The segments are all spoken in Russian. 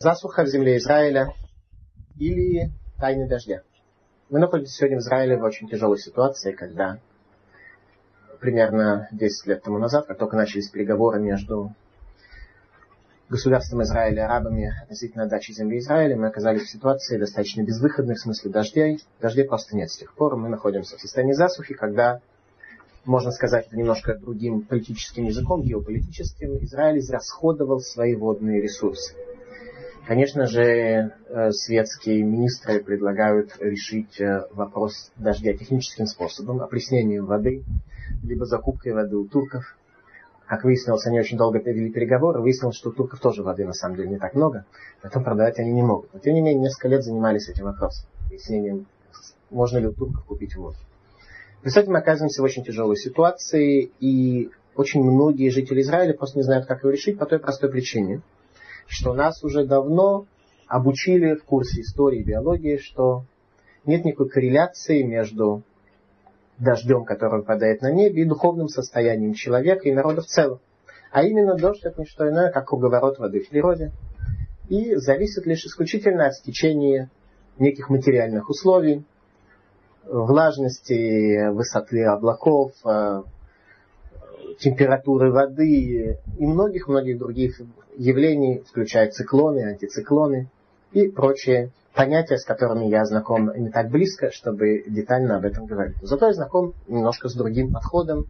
Засуха в земле Израиля или тайны дождя. Мы находимся сегодня в Израиле в очень тяжелой ситуации, когда примерно 10 лет тому назад, как только начались переговоры между государством Израиля и арабами относительно отдачи земли Израиля, мы оказались в ситуации достаточно безвыходной в смысле дождей. Дождей просто нет с тех пор. Мы находимся в состоянии засухи, когда, можно сказать это немножко другим политическим языком, геополитическим, Израиль израсходовал свои водные ресурсы. Конечно же, э, светские министры предлагают решить э, вопрос дождя техническим способом, опреснением воды, либо закупкой воды у турков. Как выяснилось, они очень долго вели переговоры, выяснилось, что у турков тоже воды на самом деле не так много, поэтому продавать они не могут. Но тем не менее, несколько лет занимались этим вопросом, выяснением, можно ли у турков купить воду. В результате мы оказываемся в очень тяжелой ситуации, и очень многие жители Израиля просто не знают, как его решить по той простой причине – что нас уже давно обучили в курсе истории и биологии, что нет никакой корреляции между дождем, который выпадает на небе, и духовным состоянием человека и народа в целом. А именно дождь это не что иное, как круговорот воды в природе. И зависит лишь исключительно от стечения неких материальных условий, влажности, высоты облаков, э, температуры воды и многих-многих других явлений, включая циклоны, антициклоны и прочие понятия, с которыми я знаком не так близко, чтобы детально об этом говорить. Зато я знаком немножко с другим подходом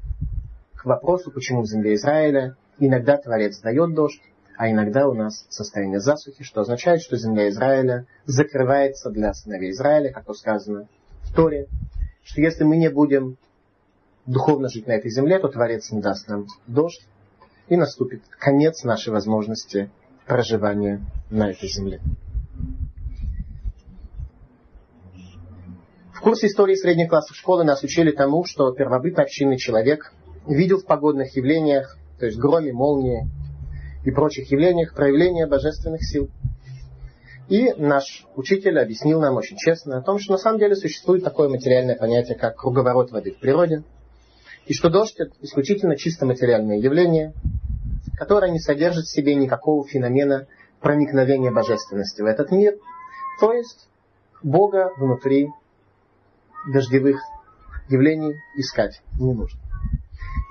к вопросу, почему в земле Израиля иногда Творец дает дождь, а иногда у нас состояние засухи, что означает, что земля Израиля закрывается для сыновей Израиля, как то сказано в Торе, что если мы не будем духовно жить на этой земле, то Творец не даст нам дождь, и наступит конец нашей возможности проживания на этой земле. В курсе истории средних классов школы нас учили тому, что первобытный общинный человек видел в погодных явлениях, то есть громе, молнии и прочих явлениях, проявление божественных сил. И наш учитель объяснил нам очень честно о том, что на самом деле существует такое материальное понятие, как круговорот воды в природе – и что дождь это исключительно чисто материальное явление, которое не содержит в себе никакого феномена проникновения божественности в этот мир, то есть Бога внутри дождевых явлений искать не нужно.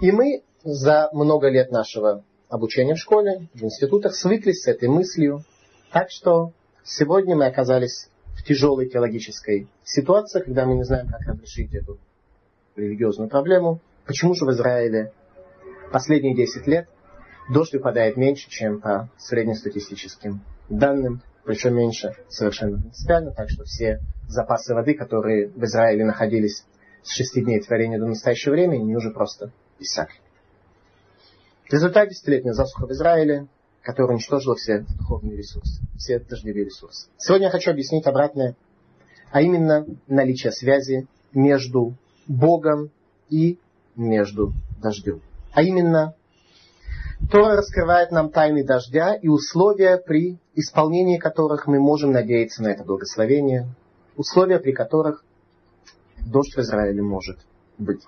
И мы за много лет нашего обучения в школе, в институтах свыклись с этой мыслью, так что сегодня мы оказались в тяжелой теологической ситуации, когда мы не знаем, как разрешить эту религиозную проблему, Почему же в Израиле последние 10 лет дождь выпадает меньше, чем по среднестатистическим данным, причем меньше совершенно принципиально, так что все запасы воды, которые в Израиле находились с 6 дней творения до настоящего времени, они уже просто иссякли. Результат десятилетней засуха в Израиле, которая уничтожила все духовные ресурсы, все дождевые ресурсы. Сегодня я хочу объяснить обратное, а именно наличие связи между Богом и между дождем. А именно, Тора раскрывает нам тайны дождя и условия, при исполнении которых мы можем надеяться на это благословение, условия, при которых дождь в Израиле может быть.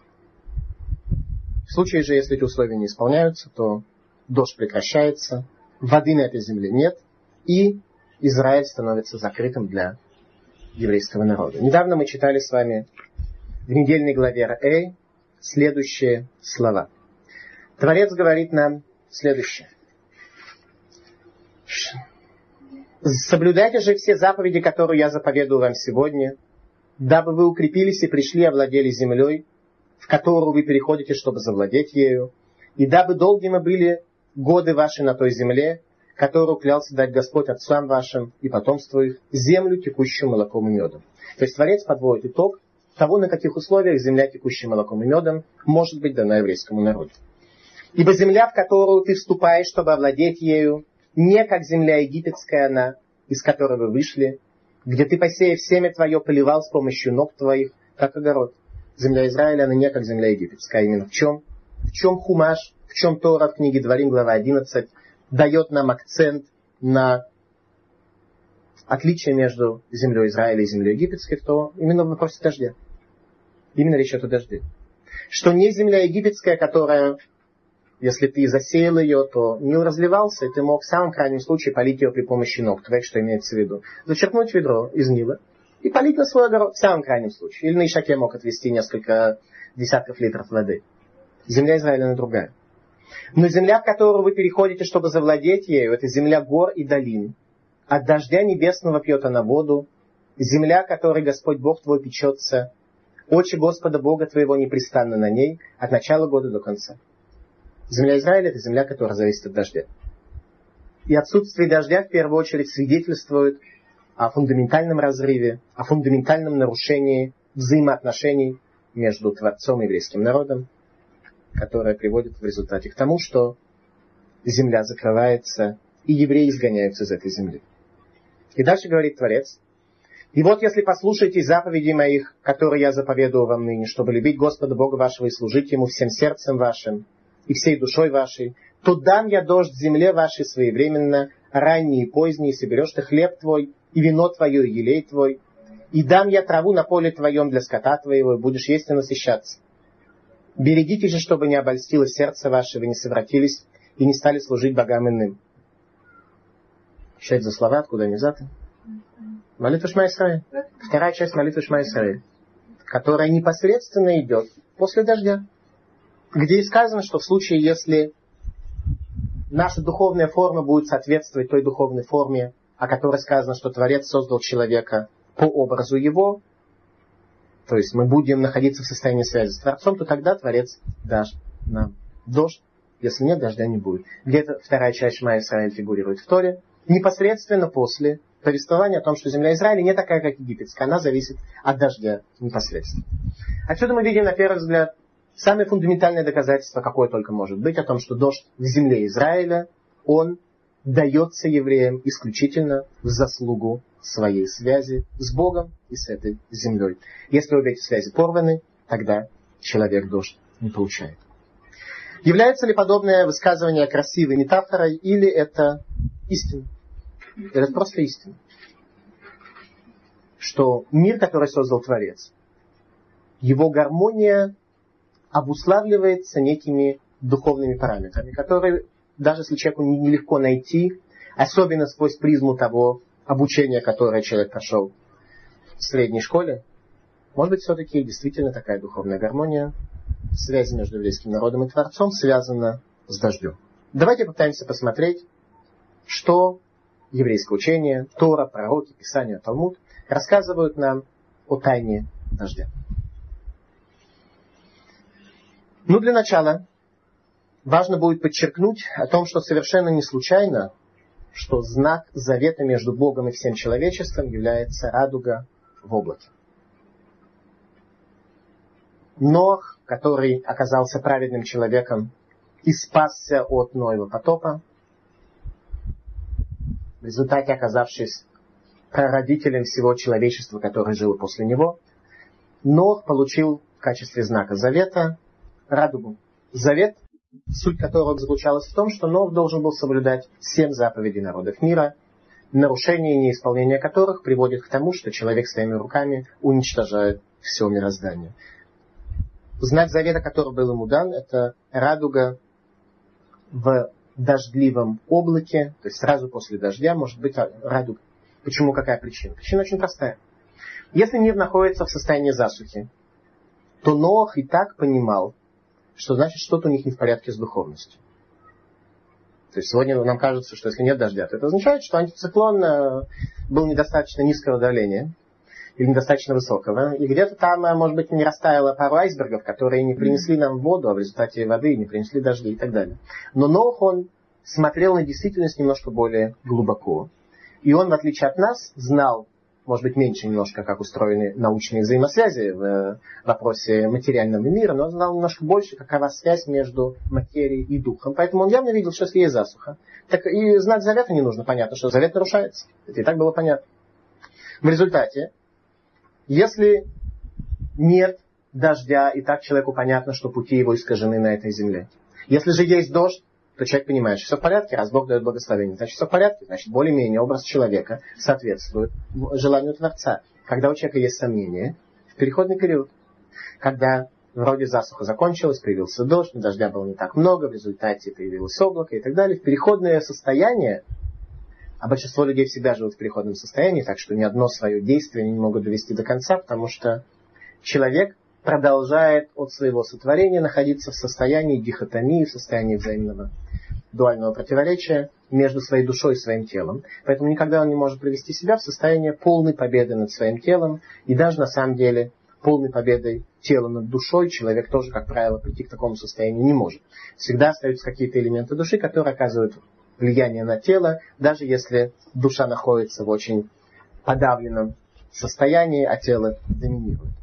В случае же, если эти условия не исполняются, то дождь прекращается, воды на этой земле нет, и Израиль становится закрытым для еврейского народа. Недавно мы читали с вами в недельной главе Эй следующие слова. Творец говорит нам следующее. Соблюдайте же все заповеди, которые я заповедую вам сегодня, дабы вы укрепились и пришли и овладели землей, в которую вы переходите, чтобы завладеть ею, и дабы долгими были годы ваши на той земле, которую клялся дать Господь отцам вашим и потомству их, землю, текущую молоком и медом. То есть Творец подводит итог того, на каких условиях земля, текущая молоком и медом, может быть дана еврейскому народу. Ибо земля, в которую ты вступаешь, чтобы овладеть ею, не как земля египетская она, из которой вы вышли, где ты, посеяв семя твое, поливал с помощью ног твоих, как огород. Земля Израиля, она не как земля египетская. Именно в чем? В чем хумаш, в чем Тора в книге Дворим, глава 11, дает нам акцент на отличие между землей Израиля и землей египетской, то именно в вопросе дождя. Именно речь идет о дожде. Что не земля египетская, которая Если ты засеял ее, то Нил разливался, и ты мог в самом крайнем случае полить ее при помощи ног. Твоих, что имеется в виду. Зачерпнуть ведро из Нила и полить на свой огород в самом крайнем случае. Или на Ишаке мог отвести несколько десятков литров воды. Земля Израиля другая. Но земля, в которую вы переходите, чтобы завладеть ею, это земля гор и долин. От дождя небесного пьет она воду. Земля, которой Господь Бог твой печется. Очи Господа Бога твоего непрестанно на ней, от начала года до конца. Земля Израиля – это земля, которая зависит от дождя. И отсутствие дождя в первую очередь свидетельствует о фундаментальном разрыве, о фундаментальном нарушении взаимоотношений между Творцом и еврейским народом, которое приводит в результате к тому, что земля закрывается, и евреи изгоняются из этой земли. И дальше говорит Творец, и вот если послушаете заповеди моих, которые я заповедую вам ныне, чтобы любить Господа Бога вашего и служить Ему всем сердцем вашим, и всей душой вашей, то дам я дождь земле вашей своевременно, ранний и поздний, и соберешь ты хлеб твой, и вино твое, и елей твой, и дам я траву на поле твоем для скота твоего, и будешь есть и насыщаться. Берегите же, чтобы не обольстилось сердце ваше, вы не совратились и не стали служить богам иным. Это за слова, откуда они взяты? Молитва Шма Исраиль. Вторая часть молитвы Шма Исраиль, которая непосредственно идет после дождя где и сказано, что в случае, если наша духовная форма будет соответствовать той духовной форме, о которой сказано, что Творец создал человека по образу его, то есть мы будем находиться в состоянии связи с Творцом, то тогда Творец даст нам дождь. Если нет, дождя не будет. Где-то вторая часть Шма Исраиль фигурирует в Торе. Непосредственно после повествования о том, что земля Израиля не такая, как египетская. Она зависит от дождя непосредственно. Отсюда мы видим, на первый взгляд, Самое фундаментальное доказательство, какое только может быть, о том, что дождь в земле Израиля, он дается евреям исключительно в заслугу своей связи с Богом и с этой землей. Если обе эти связи порваны, тогда человек дождь не получает. Является ли подобное высказывание красивой метафорой или это истина? Это просто истина. Что мир, который создал Творец, его гармония обуславливается некими духовными параметрами, которые даже если человеку нелегко найти, особенно сквозь призму того обучения, которое человек прошел в средней школе, может быть, все-таки действительно такая духовная гармония, связь между еврейским народом и Творцом связана с дождем. Давайте попытаемся посмотреть, что еврейское учение, Тора, пророки, Писания, Талмуд рассказывают нам о тайне дождя. Ну, для начала важно будет подчеркнуть о том, что совершенно не случайно, что знак завета между Богом и всем человечеством является радуга в облаке. Нох, который оказался праведным человеком и спасся от Ноева потопа, в результате оказавшись прародителем всего человечества, которое жило после него, Нох получил в качестве знака завета радугу. Завет, суть которого заключалась в том, что Нов должен был соблюдать семь заповедей народов мира, нарушение и неисполнение которых приводит к тому, что человек своими руками уничтожает все мироздание. Знак завета, который был ему дан, это радуга в дождливом облаке, то есть сразу после дождя может быть радуга. Почему? Какая причина? Причина очень простая. Если мир находится в состоянии засухи, то Ноах и так понимал, что значит что-то у них не в порядке с духовностью. То есть сегодня нам кажется, что если нет дождя, то это означает, что антициклон э, был недостаточно низкого давления или недостаточно высокого. И где-то там, э, может быть, не растаяло пару айсбергов, которые не принесли нам воду, а в результате воды не принесли дожди и так далее. Но Нох, он смотрел на действительность немножко более глубоко. И он, в отличие от нас, знал может быть, меньше немножко, как устроены научные взаимосвязи в э, вопросе материального мира, но он знал немножко больше, какова связь между материей и духом. Поэтому он явно видел, что если есть засуха, так и знать завета не нужно, понятно, что завет нарушается. Это и так было понятно. В результате, если нет дождя, и так человеку понятно, что пути его искажены на этой земле. Если же есть дождь, то человек понимает, что все в порядке, раз Бог дает благословение, значит все в порядке, значит более-менее образ человека соответствует желанию Творца. Когда у человека есть сомнения, в переходный период, когда Вроде засуха закончилась, появился дождь, но дождя было не так много, в результате появилось облако и так далее. В переходное состояние, а большинство людей всегда живут в переходном состоянии, так что ни одно свое действие они не могут довести до конца, потому что человек продолжает от своего сотворения находиться в состоянии дихотомии, в состоянии взаимного дуального противоречия между своей душой и своим телом. Поэтому никогда он не может привести себя в состояние полной победы над своим телом. И даже на самом деле полной победой тела над душой человек тоже, как правило, прийти к такому состоянию не может. Всегда остаются какие-то элементы души, которые оказывают влияние на тело, даже если душа находится в очень подавленном состоянии, а тело доминирует.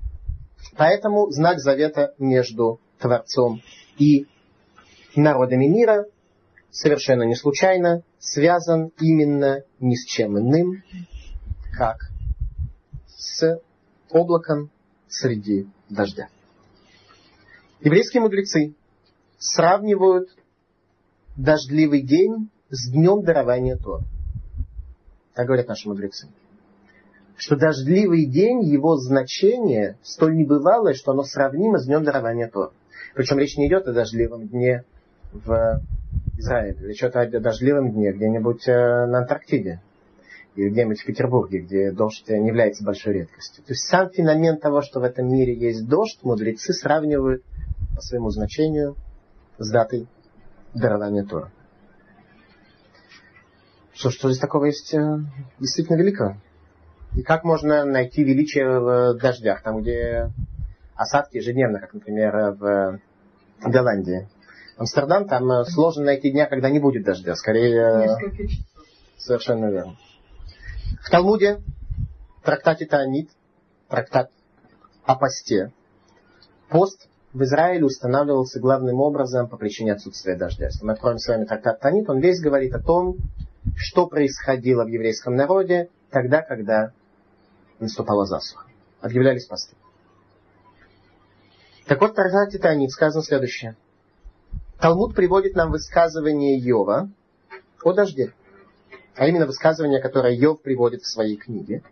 Поэтому знак завета между Творцом и народами мира совершенно не случайно связан именно ни с чем иным, как с облаком среди дождя. Еврейские мудрецы сравнивают дождливый день с днем дарования Тора. Так говорят наши мудрецы. Что дождливый день, его значение столь небывалое, что оно сравнимо с днем дарования Тора. Причем речь не идет о дождливом дне в Израиле, речь идет о дождливом дне где-нибудь э, на Антарктиде или где-нибудь в Петербурге, где дождь не является большой редкостью. То есть сам феномен того, что в этом мире есть дождь, мудрецы сравнивают по своему значению с датой дарования Тора. Что, что здесь такого есть э, действительно великого? И как можно найти величие в дождях, там, где осадки ежедневно, как, например, в Голландии. Амстердам, там э, сложно найти дня, когда не будет дождя. Скорее, совершенно верно. В Талмуде, в трактате Таанит, трактат о посте, пост в Израиле устанавливался главным образом по причине отсутствия дождя. Если мы откроем с вами трактат Танит, он весь говорит о том, что происходило в еврейском народе тогда, когда наступала засуха. Объявлялись посты. Так вот, в трактате Танит сказано следующее. Талмуд приводит нам высказывание Йова о дожде. А именно высказывание, которое Йов приводит в своей книге.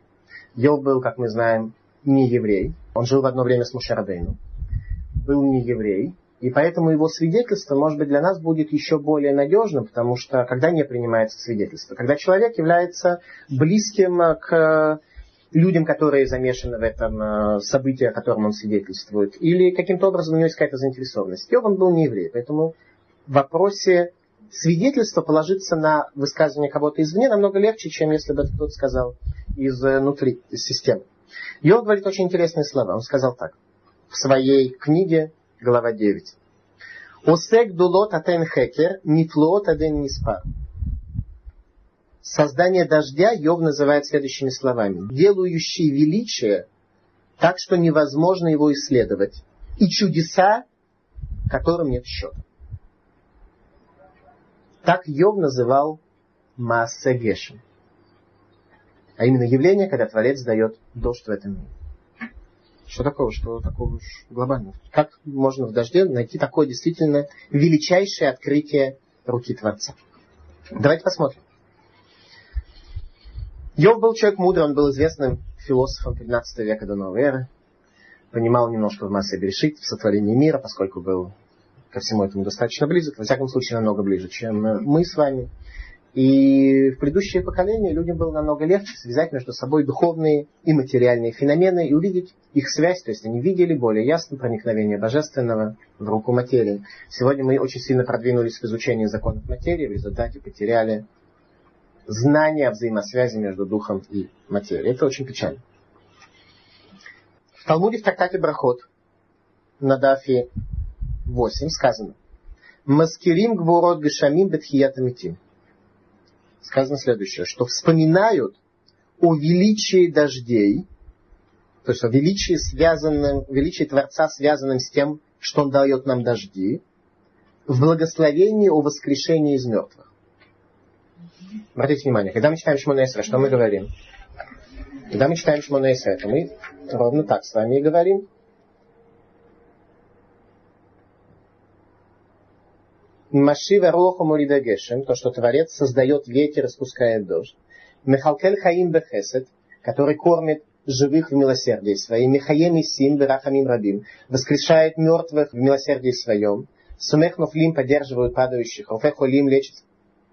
Йов был, как мы знаем, не еврей. Он жил в одно время с Мушарадейну. Был не еврей. И поэтому его свидетельство, может быть, для нас будет еще более надежным, потому что когда не принимается свидетельство? Когда человек является близким к людям, которые замешаны в этом э, событии, о котором он свидетельствует, или каким-то образом у него есть какая-то заинтересованность. Йов он был не еврей, поэтому в вопросе свидетельства положиться на высказывание кого-то извне намного легче, чем если бы кто-то сказал изнутри из системы. Йов говорит очень интересные слова. Он сказал так в своей книге, глава 9. Осек дулот атен хекер, нифлот аден ниспар. Создание дождя Йов называет следующими словами. Делающий величие так, что невозможно его исследовать. И чудеса, которым нет счета. Так Йов называл Маасе Гешем. А именно явление, когда Творец дает дождь в этом мире. Что такого, что такого уж глобального? Как можно в дожде найти такое действительно величайшее открытие руки Творца? Давайте посмотрим. Йов был человек мудрый, он был известным философом 15 века до новой эры. Понимал немножко в массе Берешит, в сотворении мира, поскольку был ко всему этому достаточно близок, во всяком случае намного ближе, чем мы с вами. И в предыдущее поколение людям было намного легче связать между собой духовные и материальные феномены и увидеть их связь, то есть они видели более ясно проникновение божественного в руку материи. Сегодня мы очень сильно продвинулись в изучении законов материи, в результате потеряли знание о взаимосвязи между духом и материей. Это очень печально. В Талмуде в трактате Брахот на Дафе 8 сказано Маскирим гворот гашамим бетхиятамитим. Сказано следующее, что вспоминают о величии дождей, то есть о величии, связанном, величии Творца, связанном с тем, что Он дает нам дожди, в благословении о воскрешении из мертвых. Обратите внимание, когда мы читаем Шмона что мы говорим? Когда мы читаем Шмона то мы ровно так с вами и говорим. Машива роху муридагешем, то, что Творец создает ветер, распускает дождь. Мехалкель хаим бехесед, который кормит живых в милосердии своем, Михаем и Сим, Берахамим Рабим, воскрешает мертвых в милосердии своем, Сумех Нуфлим поддерживают падающих, Руфех Холим лечит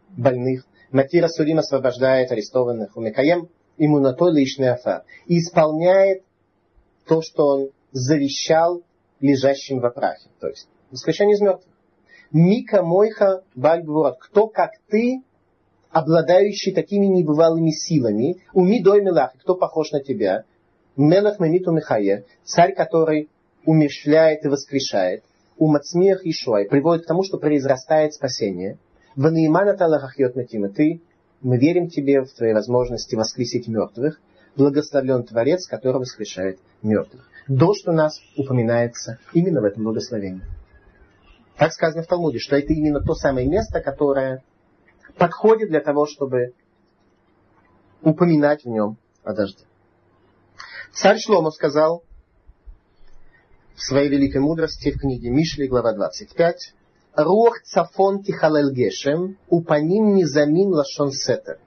больных, Матира Судим освобождает арестованных, Умекаем иммунатой личный афар, и исполняет то, что он завещал лежащим в прахе, то есть воскрешение из мертвых. Мика Мойха Бальгвурат, кто как ты, обладающий такими небывалыми силами, уми дой мелах, кто похож на тебя, Мелах Мемиту Михае, царь, который умерщвляет и воскрешает, умацмиях Ишуай, приводит к тому, что произрастает спасение. В Наимана Талахахьот Матима, ты, мы верим тебе в твои возможности воскресить мертвых, благословлен Творец, который воскрешает мертвых. Дождь у нас упоминается именно в этом благословении. Так сказано в Талмуде, что это именно то самое место, которое подходит для того, чтобы упоминать в нем о дожде. Царь Шломо сказал в своей великой мудрости в книге Мишли, глава 25, «Рух цафон тихалел гешем, упаним низамин лашон сетер».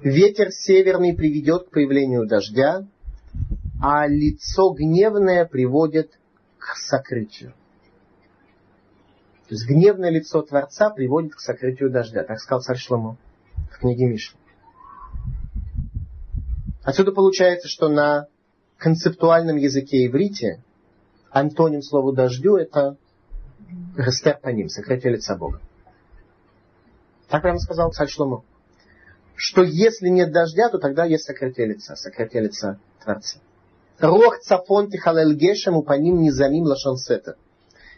Ветер северный приведет к появлению дождя, а лицо гневное приводит к сокрытию. То есть гневное лицо Творца приводит к сокрытию дождя. Так сказал царь Шломо в книге Мишли. Отсюда получается, что на концептуальном языке иврите антоним слову дождю это рестер по ним, сокрытие лица Бога. Так прямо сказал царь Шломо. Что если нет дождя, то тогда есть сокрытие лица, сокрытие лица Творца. Рох цафон тихалел гешем упаним низамим лашон сетер.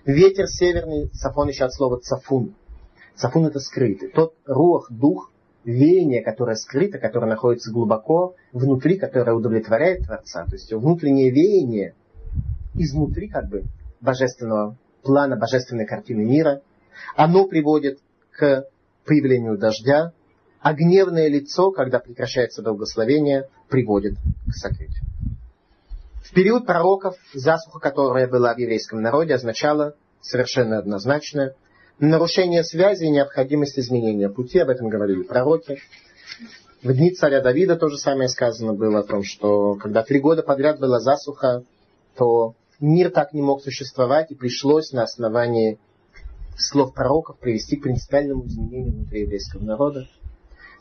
Ветер северный, цафон еще от слова цафун. Цафун это скрытый. Тот рух, дух, веяние, которое скрыто, которое находится глубоко внутри, которое удовлетворяет Творца. То есть внутреннее веяние изнутри как бы божественного плана, божественной картины мира. Оно приводит к появлению дождя, а гневное лицо, когда прекращается благословение, приводит к сокрытию период пророков засуха, которая была в еврейском народе, означала совершенно однозначно нарушение связи и необходимость изменения пути. Об этом говорили пророки. В дни царя Давида то же самое сказано было о том, что когда три года подряд была засуха, то мир так не мог существовать, и пришлось на основании слов пророков привести к принципиальному изменению внутри еврейского народа.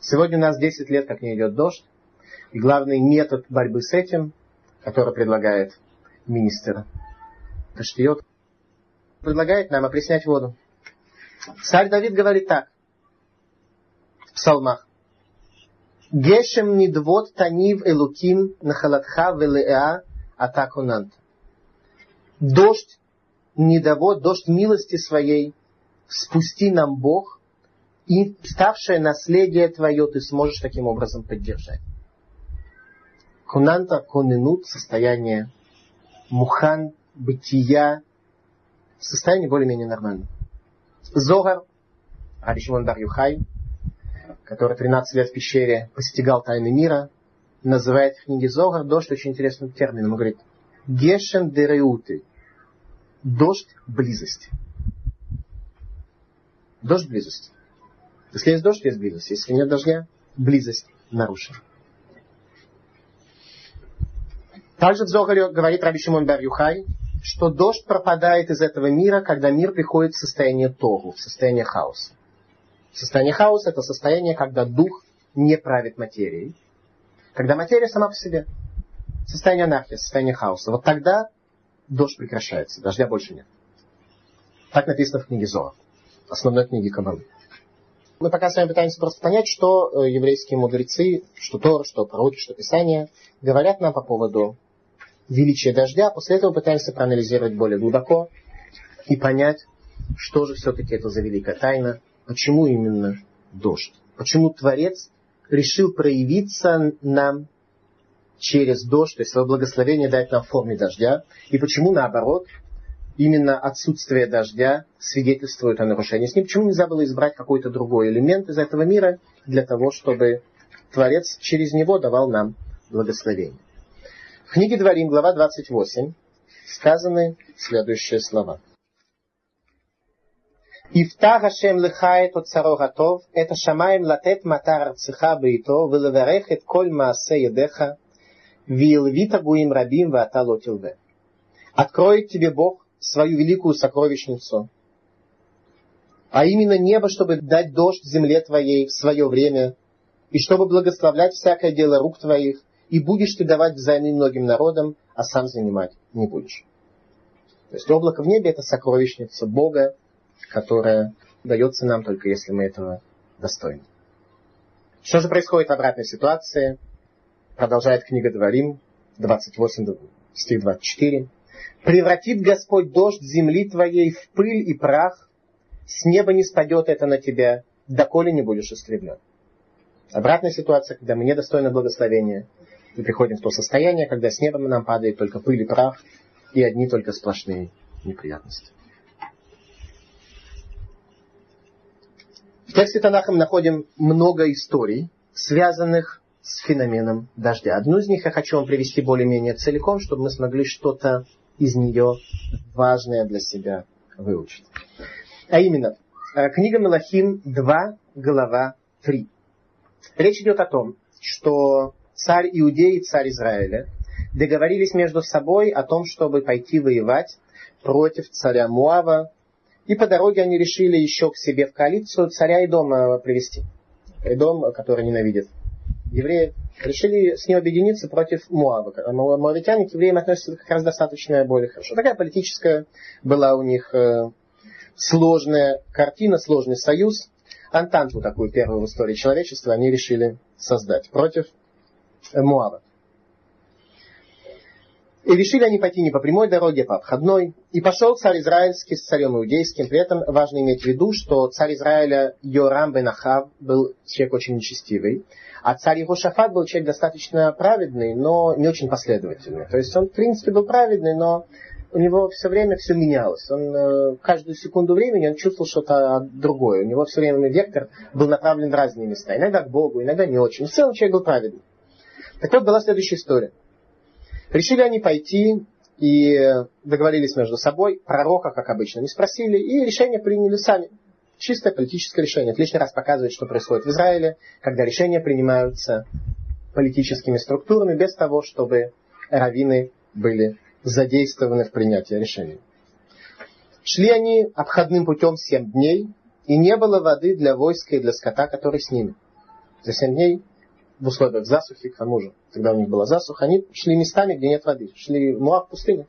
Сегодня у нас 10 лет, как не идет дождь, и главный метод борьбы с этим который предлагает министр Таштиот, предлагает нам опреснять воду. Царь Давид говорит так в псалмах. Гешем нидвот танив элуким нахалатха велеа атакунант. Дождь недовод, дождь милости своей спусти нам Бог, и ставшее наследие твое ты сможешь таким образом поддержать. Кунанта коненут, состояние мухан, бытия, состояние более-менее нормальное. Зогар, Аришимон Бар Юхай, который 13 лет в пещере постигал тайны мира, называет в книге Зогар дождь очень интересным термином. Он говорит, Гешем дереуты, дождь близости. Дождь близости. Если есть дождь, есть близость. Если нет дождя, близость нарушена. Также в Зогаре говорит Раби Шимон Бар что дождь пропадает из этого мира, когда мир приходит в состояние тогу, в состояние хаоса. Состояние хаоса – это состояние, когда дух не правит материей. Когда материя сама по себе. Состояние анархии, состояние хаоса. Вот тогда дождь прекращается, дождя больше нет. Так написано в книге Зоа, основной книге Кабалы. Мы пока с вами пытаемся просто понять, что э, еврейские мудрецы, что Тор, что пророки, что Писания говорят нам по поводу величие дождя, после этого пытаемся проанализировать более глубоко и понять, что же все-таки это за великая тайна, почему именно дождь, почему Творец решил проявиться нам через дождь, то есть свое благословение дать нам в форме дождя, и почему наоборот, именно отсутствие дождя свидетельствует о нарушении с ним. Почему нельзя было избрать какой-то другой элемент из этого мира для того, чтобы Творец через него давал нам благословение книге Дворим, глава 28, сказаны следующие слова. Ифта Гашем лехает от царо готов, это шамаем латет матар арцеха бейто, велеверех эт коль маасе едеха, вилвита гуим рабим ваата лотилве. Откроет тебе Бог свою великую сокровищницу, а именно небо, чтобы дать дождь земле твоей в свое время, и чтобы благословлять всякое дело рук твоих – и будешь ты давать взаймы многим народам, а сам занимать не будешь. То есть облако в небе это сокровищница Бога, которая дается нам только если мы этого достойны. Что же происходит в обратной ситуации? Продолжает книга Дворим, 28 стих 24. «Превратит Господь дождь земли твоей в пыль и прах, с неба не спадет это на тебя, доколе не будешь истреблен». Обратная ситуация, когда мы недостойны благословения, мы приходим в то состояние, когда с неба нам падает только пыль и прах, и одни только сплошные неприятности. В тексте Танаха мы находим много историй, связанных с феноменом дождя. Одну из них я хочу вам привести более-менее целиком, чтобы мы смогли что-то из нее важное для себя выучить. А именно, э, книга Мелахим 2, глава 3. Речь идет о том, что царь Иудеи и царь Израиля договорились между собой о том, чтобы пойти воевать против царя Муава, и по дороге они решили еще к себе в коалицию царя и дома привести. И дом, который ненавидит евреев, решили с ним объединиться против Муава. Муавитяне к евреям относятся как раз достаточно более хорошо. Такая политическая была у них э, сложная картина, сложный союз. Антанту такую первую в истории человечества они решили создать против Муава. И решили они пойти не по прямой дороге, а по обходной. И пошел царь израильский с царем иудейским. При этом важно иметь в виду, что царь Израиля Йорам бен Ахав был человек очень нечестивый. А царь Егошафат был человек достаточно праведный, но не очень последовательный. То есть он, в принципе, был праведный, но у него все время все менялось. Он э, каждую секунду времени он чувствовал что-то другое. У него все время вектор был направлен в разные места. Иногда к Богу, иногда не очень. В целом человек был праведный. Так вот была следующая история. Решили они пойти и договорились между собой. Пророка, как обычно, не спросили. И решение приняли сами. Чистое политическое решение. Это лишний раз показывает, что происходит в Израиле, когда решения принимаются политическими структурами, без того, чтобы раввины были задействованы в принятии решений. Шли они обходным путем семь дней, и не было воды для войска и для скота, который с ними. За семь дней в условиях засухи, к тому же, когда у них была засуха, они шли местами, где нет воды. Шли в Муав пустыню.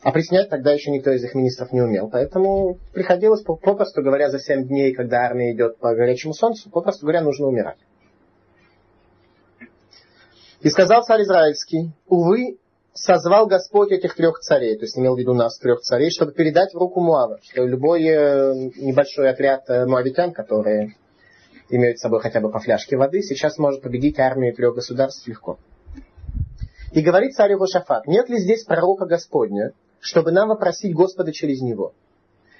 А приснять тогда еще никто из их министров не умел. Поэтому приходилось, попросту говоря, за семь дней, когда армия идет по горячему солнцу, попросту говоря, нужно умирать. И сказал царь Израильский, увы, созвал Господь этих трех царей, то есть имел в виду нас трех царей, чтобы передать в руку Муава, что любой э, небольшой отряд э, муавитян, которые имеют с собой хотя бы по фляжке воды, сейчас может победить армию трех государств легко. И говорит царь Шафат, нет ли здесь пророка Господня, чтобы нам вопросить Господа через него?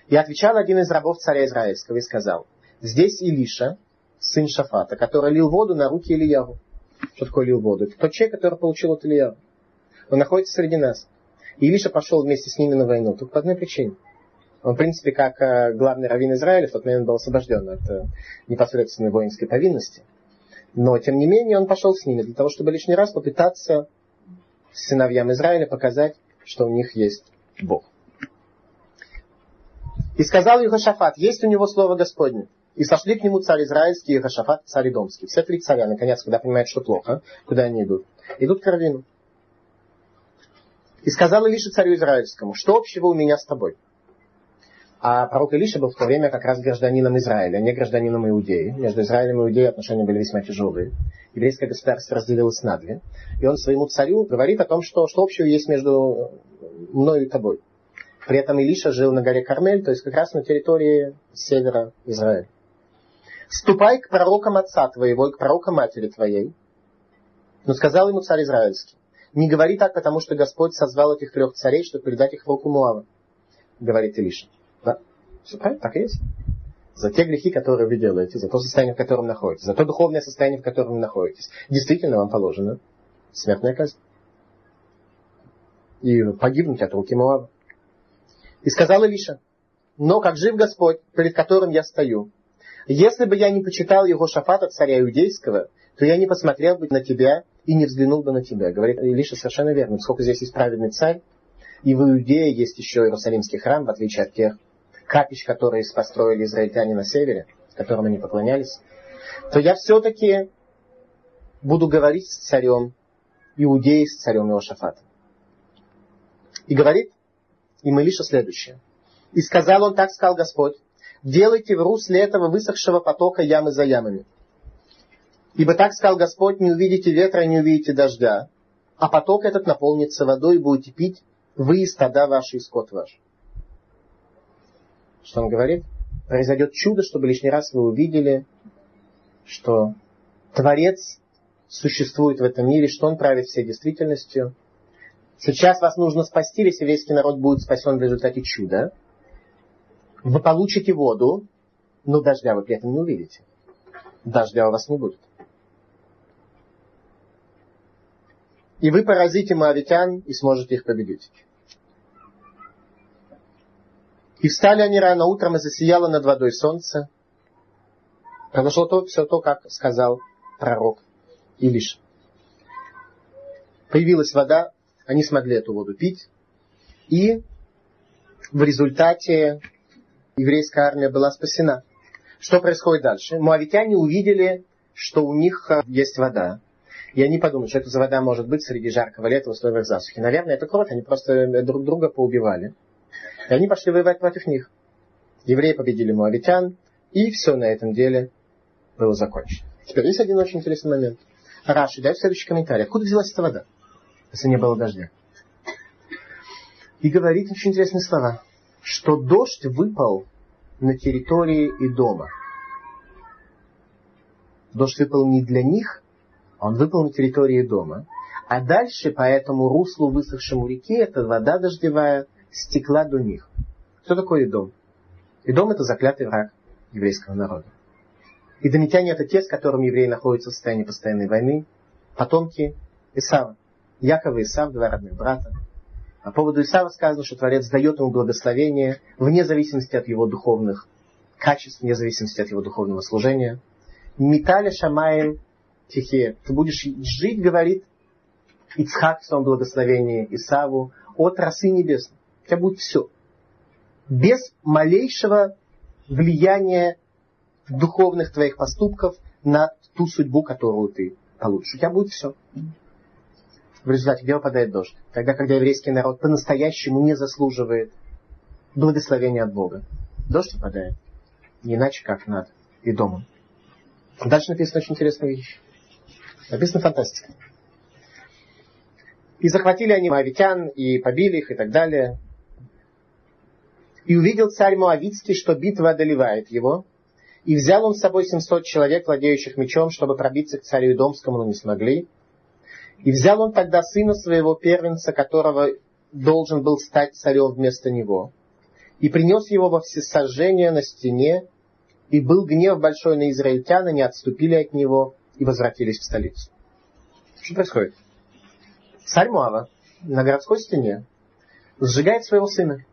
И отвечал один из рабов царя Израильского и сказал, здесь Илиша, сын Шафата, который лил воду на руки Ильяву. Что такое лил воду? Это тот человек, который получил от Ильяву. Он находится среди нас. И Илиша пошел вместе с ними на войну. Только по одной причине – он, в принципе, как э, главный раввин Израиля в тот момент был освобожден от э, непосредственной воинской повинности. Но, тем не менее, он пошел с ними для того, чтобы лишний раз попытаться сыновьям Израиля показать, что у них есть Бог. И сказал Ихашафат, есть у него слово Господне. И сошли к нему царь Израильский и Ихашафат, царь Идомский. Все три царя, наконец, когда понимают, что плохо, куда они идут, идут к Равину. И сказал Илиша царю Израильскому, что общего у меня с тобой? А пророк Илиша был в то время как раз гражданином Израиля, не гражданином Иудеи. Между Израилем и Иудеей отношения были весьма тяжелые. Еврейское государство разделилось на две. И он своему царю говорит о том, что, что общего есть между мною и тобой. При этом Илиша жил на горе Кармель, то есть как раз на территории севера Израиля. «Ступай к пророкам отца твоего и к пророкам матери твоей». Но сказал ему царь Израильский, «Не говори так, потому что Господь созвал этих трех царей, чтобы передать их в руку Муава», говорит Илиша. Все правильно, так и есть. За те грехи, которые вы делаете, за то состояние, в котором находитесь, за то духовное состояние, в котором вы находитесь, действительно вам положена смертная казнь. И погибнуть от руки Моаба. И сказал Илиша, но как жив Господь, перед которым я стою, если бы я не почитал его шафата царя иудейского, то я не посмотрел бы на тебя и не взглянул бы на тебя. Говорит Илиша совершенно верно. Сколько здесь есть праведный царь, и в Иудее есть еще Иерусалимский храм, в отличие от тех капищ, которые построили израильтяне на севере, которым они поклонялись, то я все-таки буду говорить с царем Иудеи, с царем Иошафата. И говорит им Илиша следующее. И сказал он, так сказал Господь, делайте в русле этого высохшего потока ямы за ямами. Ибо так сказал Господь, не увидите ветра, не увидите дождя, а поток этот наполнится водой, и будете пить вы и стада ваши, и скот ваш. Что он говорит? Произойдет чудо, чтобы лишний раз вы увидели, что Творец существует в этом мире, что Он правит всей действительностью. Сейчас вас нужно спасти, весь народ будет спасен в результате чуда. Вы получите воду, но дождя вы при этом не увидите. Дождя у вас не будет. И вы поразите моавитян и сможете их победить. И встали они рано утром, и засияло над водой солнце. Произошло то, все то, как сказал пророк Илиш. Появилась вода, они смогли эту воду пить, и в результате еврейская армия была спасена. Что происходит дальше? Муавитяне увидели, что у них э, есть вода. И они подумали, что это за вода может быть среди жаркого лета в условиях засухи. Наверное, это кровь, они просто друг друга поубивали. И они пошли воевать против них. Евреи победили муавитян, и все на этом деле было закончено. Теперь есть один очень интересный момент. Раши дает следующий комментарий. Откуда взялась эта вода, если не было дождя? И говорит очень интересные слова, что дождь выпал на территории и дома. Дождь выпал не для них, он выпал на территории дома. А дальше по этому руслу высохшему реки эта вода дождевая стекла до них. Что такое Идом? Идом это заклятый враг еврейского народа. Идомитяне это те, с которыми евреи находятся в состоянии постоянной войны, потомки Исава. Якова и Исав, два родных брата. По поводу Исава сказано, что Творец дает ему благословение вне зависимости от его духовных качеств, вне зависимости от его духовного служения. Металя Шамаем Тихе. Ты будешь жить, говорит Ицхак в своем благословении Исаву, от росы небесной тебя будет все. Без малейшего влияния духовных твоих поступков на ту судьбу, которую ты получишь. У тебя будет все. В результате где выпадает дождь? Тогда, когда еврейский народ по-настоящему не заслуживает благословения от Бога. Дождь выпадает. Не иначе, как над и домом. Дальше написано очень интересная вещь. Написано фантастика. И захватили они моавитян, и побили их, и так далее. И увидел царь Моавицкий, что битва одолевает его. И взял он с собой 700 человек, владеющих мечом, чтобы пробиться к царю Идомскому, но не смогли. И взял он тогда сына своего первенца, которого должен был стать царем вместо него. И принес его во всесожжение на стене, и был гнев большой на израильтян, и не отступили от него, и возвратились в столицу. Что происходит? Царь Муава на городской стене сжигает своего сына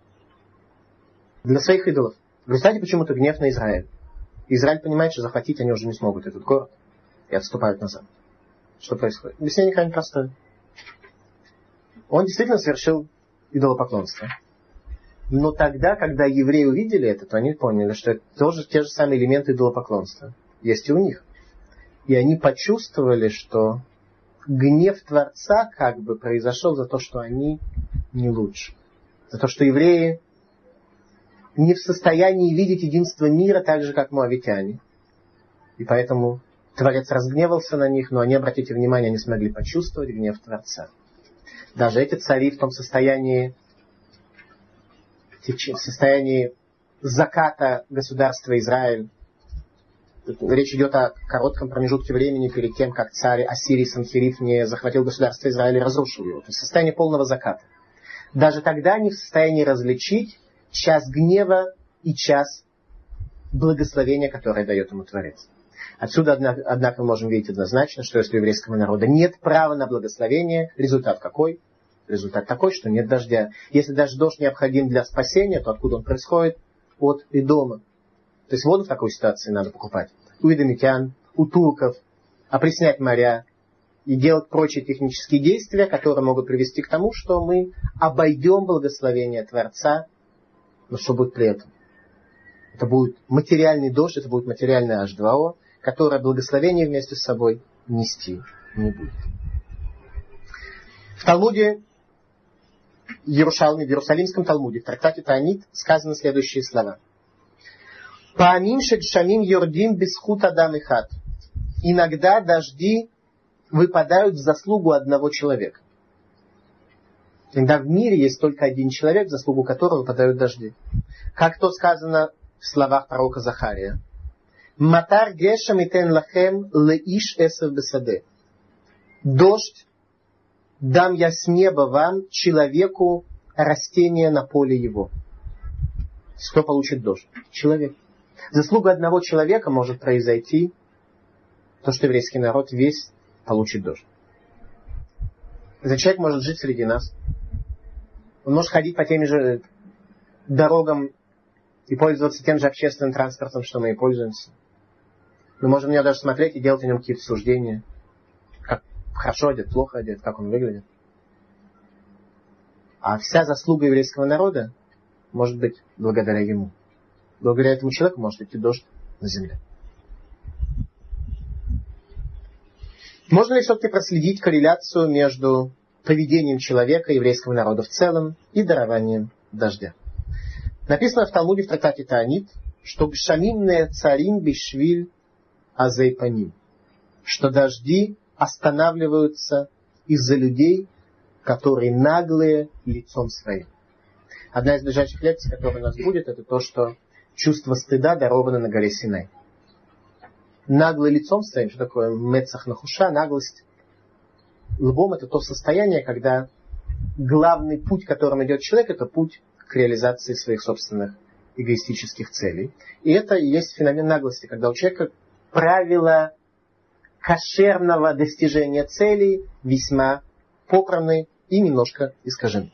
для своих идолов. В результате почему-то гнев на Израиль. Израиль понимает, что захватить они уже не смогут этот город и отступают назад. Что происходит? Объяснение крайне простое. Он действительно совершил идолопоклонство. Но тогда, когда евреи увидели это, то они поняли, что это тоже те же самые элементы идолопоклонства. Есть и у них. И они почувствовали, что гнев Творца как бы произошел за то, что они не лучше. За то, что евреи не в состоянии видеть единство мира так же, как муавитяне. И поэтому Творец разгневался на них, но они, обратите внимание, не смогли почувствовать гнев Творца. Даже эти цари в том состоянии, в состоянии заката государства Израиль, Речь идет о коротком промежутке времени перед тем, как царь Ассирий Санхириф не захватил государство Израиля и разрушил его. То есть состояние полного заката. Даже тогда они в состоянии различить час гнева и час благословения, которое дает ему Творец. Отсюда, однако, мы можем видеть однозначно, что если у еврейского народа нет права на благословение, результат какой? Результат такой, что нет дождя. Если даже дождь необходим для спасения, то откуда он происходит? От и дома. То есть воду в такой ситуации надо покупать. У идомитян, у турков, опреснять моря и делать прочие технические действия, которые могут привести к тому, что мы обойдем благословение Творца, но что будет при этом? Это будет материальный дождь, это будет материальное H2O, которое благословение вместе с собой нести не будет. В Талмуде Иерушалме, в Иерусалимском Талмуде, в трактате Таанит, сказаны следующие слова. Паамим шамим йордим бесхут адам и хат. Иногда дожди выпадают в заслугу одного человека. Когда в мире есть только один человек, заслугу которого выпадают дожди. Как то сказано в словах пророка Захария. Матар гешам и тен лахем леиш эсов бесаде. Дождь дам я с неба вам, человеку, растение на поле его. Кто получит дождь? Человек. Заслуга одного человека может произойти то, что еврейский народ весь получит дождь. Этот человек может жить среди нас. Он может ходить по тем же дорогам и пользоваться тем же общественным транспортом, что мы и пользуемся. Мы можем на него даже смотреть и делать о нем какие-то суждения. Как хорошо одет, плохо одет, как он выглядит. А вся заслуга еврейского народа может быть благодаря ему. Благодаря этому человеку может идти дождь на земле. Можно ли все-таки проследить корреляцию между поведением человека, еврейского народа в целом, и дарованием дождя? Написано в Талмуде в трактате Таанит, что «Бшамимне царим бишвиль азейпаним», что дожди останавливаются из-за людей, которые наглые лицом своим. Одна из ближайших лекций, которая у нас будет, это то, что чувство стыда даровано на горе Синай наглый лицом своим, что такое мецах нахуша, наглость. Лбом это то состояние, когда главный путь, которым идет человек, это путь к реализации своих собственных эгоистических целей. И это и есть феномен наглости, когда у человека правила кошерного достижения целей весьма попраны и немножко искажены.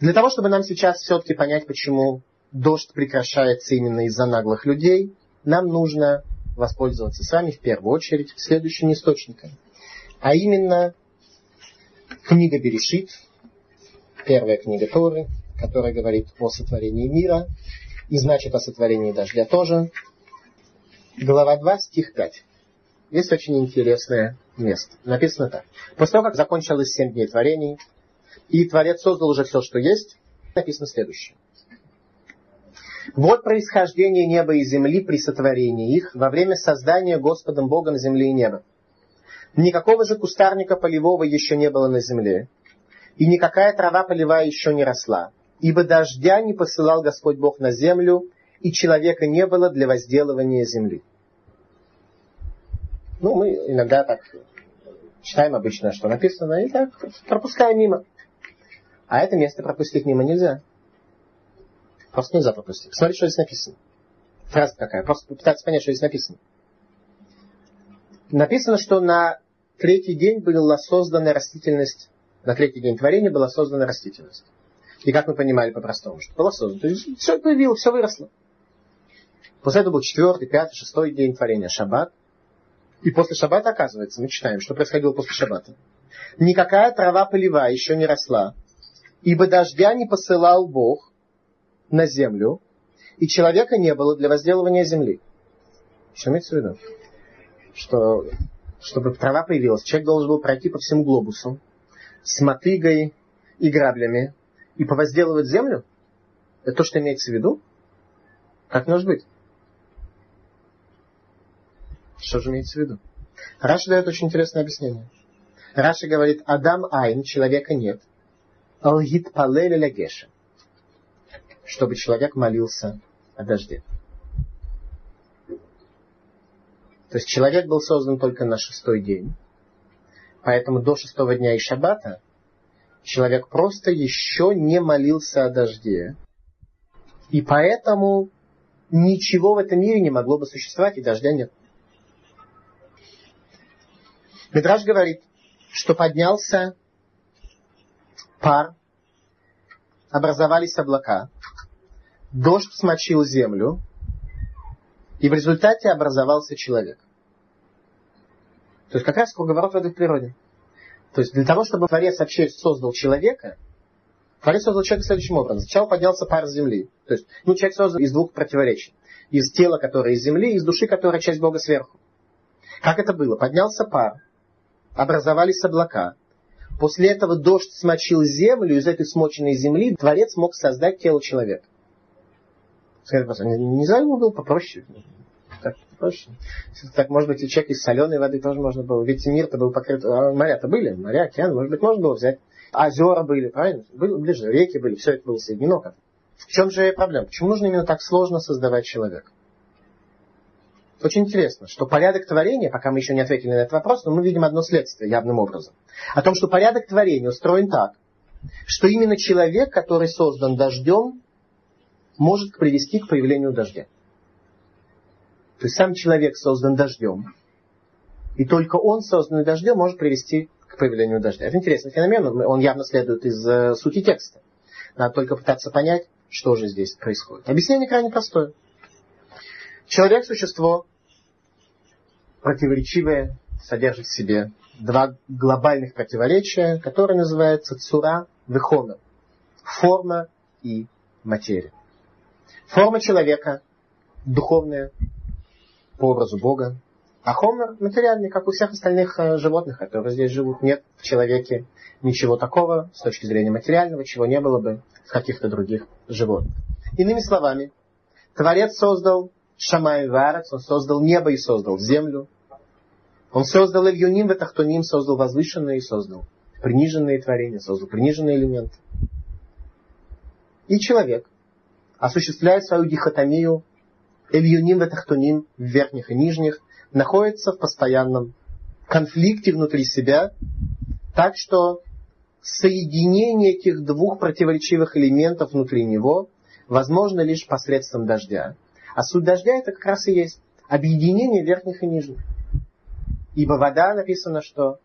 Для того, чтобы нам сейчас все-таки понять, почему дождь прекращается именно из-за наглых людей, нам нужно воспользоваться с вами в первую очередь следующим источником. А именно книга Берешит, первая книга Торы, которая говорит о сотворении мира, и значит о сотворении дождя тоже. Глава 2, стих 5. Есть очень интересное место. Написано так. После того, как закончилось семь дней творений, и Творец создал уже все, что есть, написано следующее. Вот происхождение неба и земли при сотворении их во время создания Господом Богом земли и неба. Никакого же кустарника полевого еще не было на земле, и никакая трава полевая еще не росла, ибо дождя не посылал Господь Бог на землю, и человека не было для возделывания земли. Ну, мы иногда так читаем обычно, что написано, и так пропускаем мимо. А это место пропустить мимо нельзя. Просто нельзя пропустить. Посмотрите, что здесь написано. Фраза какая. Просто попытаться понять, что здесь написано. Написано, что на третий день была создана растительность, на третий день творения была создана растительность. И как мы понимали по-простому, что была создана. То есть все появилось, все выросло. После этого был четвертый, пятый, шестой день творения, шаббат. И после шаббата, оказывается, мы читаем, что происходило после шаббата. Никакая трава полевая еще не росла, ибо дождя не посылал Бог, на землю, и человека не было для возделывания земли. Что имеется в виду? Что, чтобы трава появилась, человек должен был пройти по всему глобусу с мотыгой и граблями и повозделывать землю? Это то, что имеется в виду? Как может быть? Что же имеется в виду? Раши дает очень интересное объяснение. Раши говорит, Адам Айн, человека нет. Алгит Палеля Лягеша чтобы человек молился о дожде. То есть человек был создан только на шестой день. Поэтому до шестого дня и шаббата человек просто еще не молился о дожде. И поэтому ничего в этом мире не могло бы существовать, и дождя нет. Медраж говорит, что поднялся пар, образовались облака, дождь смочил землю, и в результате образовался человек. То есть как раз круговорот в природе. То есть для того, чтобы Творец вообще создал человека, Творец создал человека следующим образом. Сначала поднялся пар с земли. То есть, ну, человек создан из двух противоречий. Из тела, которое из земли, из души, которая часть Бога сверху. Как это было? Поднялся пар, образовались облака. После этого дождь смочил землю, из этой смоченной земли Творец мог создать тело человека. Скажите, нельзя ему было попроще? Так, попроще. Так, может быть, и человек из соленой воды тоже можно было. Ведь мир-то был покрыт... А моря-то были, моря, океан, может быть, можно было взять. Озера были, правильно? Были ближе, реки были, все это было соединено как В чем же проблема? Почему нужно именно так сложно создавать человека? Очень интересно, что порядок творения, пока мы еще не ответили на этот вопрос, но мы видим одно следствие явным образом. О том, что порядок творения устроен так, что именно человек, который создан дождем, может привести к появлению дождя. То есть сам человек создан дождем, и только он, созданный дождем, может привести к появлению дождя. Это интересный феномен, он явно следует из э, сути текста. Надо только пытаться понять, что же здесь происходит. Объяснение крайне простое. Человек – существо противоречивое, содержит в себе два глобальных противоречия, которые называются цура вехона. Форма и материя. Форма человека духовная, по образу Бога, а хомер материальный, как у всех остальных э, животных, которые здесь живут. Нет в человеке ничего такого с точки зрения материального, чего не было бы в каких-то других животных. Иными словами, Творец создал Шамай Варец, он создал небо и создал землю. Он создал Ильюним, Ветахтуним, создал возвышенные и создал приниженные творения, создал приниженные элементы. И человек осуществляет свою дихотомию Ильюним Ветахтуним верхних и нижних, находится в постоянном конфликте внутри себя, так что соединение этих двух противоречивых элементов внутри него возможно лишь посредством дождя. А суть дождя это как раз и есть объединение верхних и нижних. Ибо вода написано, что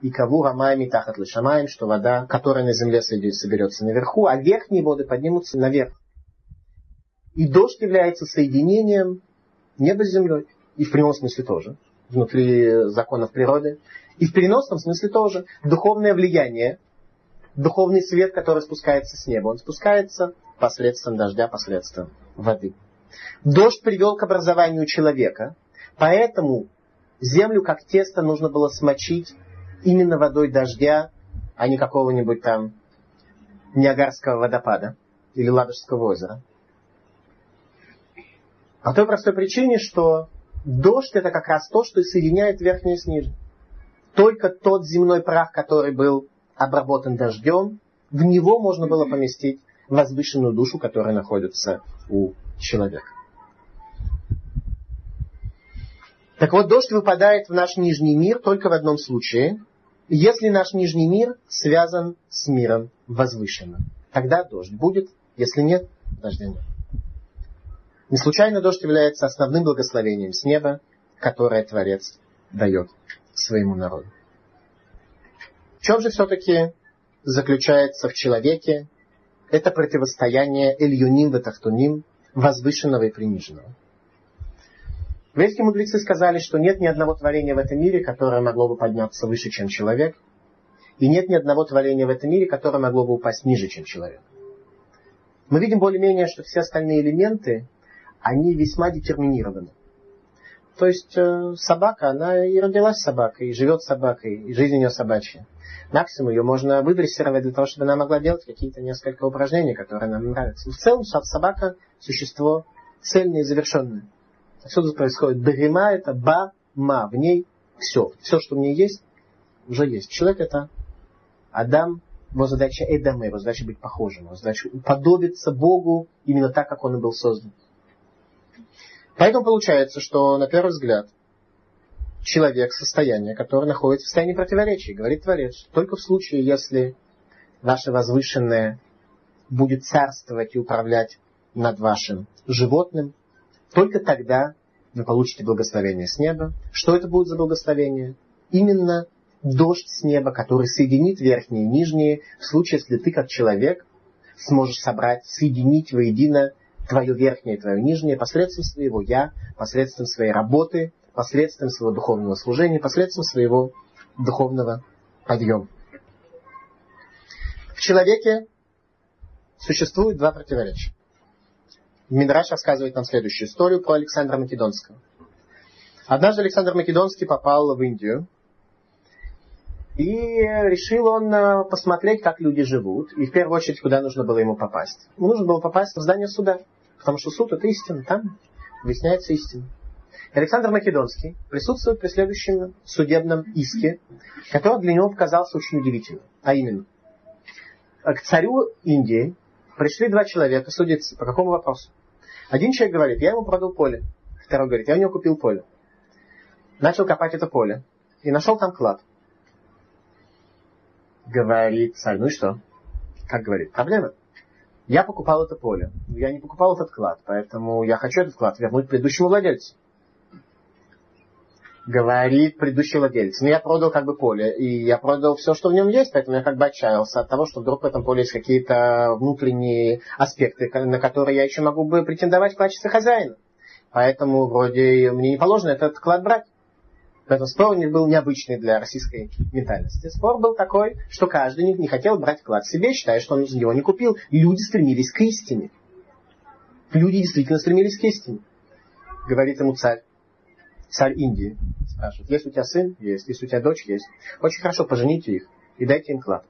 и каву рамайми тахат лишамаем, что вода, которая на земле соберется наверху, а верхние воды поднимутся наверх. И дождь является соединением неба с землей. И в прямом смысле тоже. Внутри законов природы. И в переносном смысле тоже. Духовное влияние, духовный свет, который спускается с неба, он спускается посредством дождя, посредством воды. Дождь привел к образованию человека, поэтому землю как тесто нужно было смочить именно водой дождя, а не какого-нибудь там Ниагарского водопада или Ладожского озера. По той простой причине, что дождь это как раз то, что соединяет верхнее с нижним. Только тот земной прах, который был обработан дождем, в него можно было поместить возвышенную душу, которая находится у человека. Так вот, дождь выпадает в наш нижний мир только в одном случае, если наш нижний мир связан с миром возвышенным. Тогда дождь будет, если нет, дождя нет. Не случайно дождь является основным благословением с неба, которое Творец дает своему народу. В чем же все-таки заключается в человеке это противостояние Эльюним Ветахтуним, возвышенного и приниженного? Еврейские мудрецы сказали, что нет ни одного творения в этом мире, которое могло бы подняться выше, чем человек, и нет ни одного творения в этом мире, которое могло бы упасть ниже, чем человек. Мы видим более-менее, что все остальные элементы, они весьма детерминированы. То есть э, собака, она и родилась собакой, и живет собакой, и жизнь у нее собачья. Максимум ее можно выдрессировать для того, чтобы она могла делать какие-то несколько упражнений, которые нам нравятся. В целом собака существо цельное и завершенное. Отсюда происходит Берема это ба-ма. В ней все. Все, что в ней есть, уже есть. Человек это Адам, его задача Эдаме, его задача быть похожим, его задача уподобиться Богу именно так, как он и был создан. Поэтому получается, что на первый взгляд человек состояние, которое находится в состоянии противоречия, говорит Творец, только в случае, если ваше возвышенное будет царствовать и управлять над вашим животным, только тогда вы получите благословение с неба. Что это будет за благословение? Именно дождь с неба, который соединит верхние и нижние, в случае, если ты как человек сможешь собрать, соединить воедино твое верхнее твое нижнее посредством своего «я», посредством своей работы, последствием своего духовного служения, последствием своего духовного подъема. В человеке существует два противоречия. Мидраш рассказывает нам следующую историю про Александра Македонского. Однажды Александр Македонский попал в Индию, и решил он э, посмотреть, как люди живут. И в первую очередь, куда нужно было ему попасть. Ему нужно было попасть в здание суда. Потому что суд это истина. Там выясняется истина. Александр Македонский присутствует при следующем судебном иске, который для него показался очень удивительным. А именно, к царю Индии пришли два человека судиться. По какому вопросу? Один человек говорит, я ему продал поле. Второй говорит, я у него купил поле. Начал копать это поле. И нашел там клад. Говорит царь, ну и что? Как говорит? Проблема. Я покупал это поле. Я не покупал этот клад, поэтому я хочу этот клад вернуть предыдущему владельцу. Говорит предыдущий владелец. Ну, я продал как бы поле, и я продал все, что в нем есть, поэтому я как бы отчаялся от того, что вдруг в этом поле есть какие-то внутренние аспекты, на которые я еще могу бы претендовать в качестве хозяина. Поэтому вроде мне не положено этот клад брать. Поэтому спор у них был необычный для российской ментальности. Спор был такой, что каждый не, хотел брать вклад себе, считая, что он его не купил. Люди стремились к истине. Люди действительно стремились к истине. Говорит ему царь. Царь Индии спрашивает, есть у тебя сын? Есть. Есть у тебя дочь? Есть. Очень хорошо, пожените их и дайте им клад.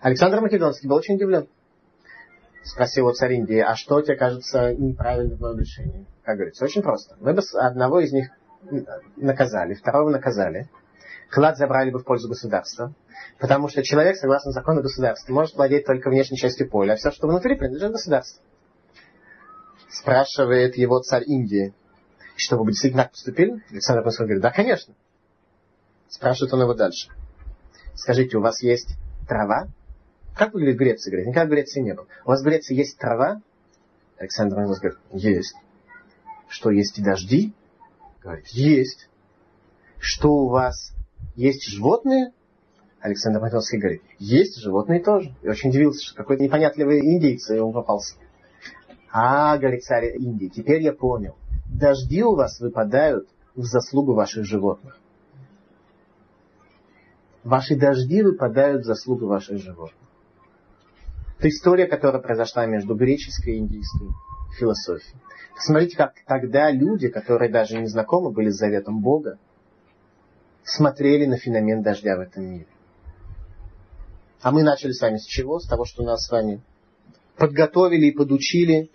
Александр Македонский был очень удивлен. Спросил у царь Индии, а что тебе кажется неправильным в моем решении? Как говорится, очень просто. Мы бы одного из них наказали, второго наказали, клад забрали бы в пользу государства, потому что человек, согласно закону государства, может владеть только внешней частью поля, а все, что внутри, принадлежит государству. Спрашивает его царь Индии, что вы бы действительно так поступили? Александр Пасхаль говорит, да, конечно. Спрашивает он его дальше. Скажите, у вас есть трава? Как выглядит Греция? Говорит, никогда в Греции не был. У вас в Греции есть трава? Александр Пасхаль говорит, есть. Что, есть и дожди? Говорит, есть. Что у вас есть животные? Александр Македонский говорит, есть животные тоже. И очень удивился, что какой-то непонятливый индейец ему попался. А, говорит царь Индии, теперь я понял. Дожди у вас выпадают в заслугу ваших животных. Ваши дожди выпадают в заслугу ваших животных. Это история, которая произошла между греческой и индийской философией. Посмотрите, как тогда люди, которые даже не знакомы были с заветом Бога, смотрели на феномен дождя в этом мире. А мы начали с вами с чего? С того, что нас с вами подготовили и подучили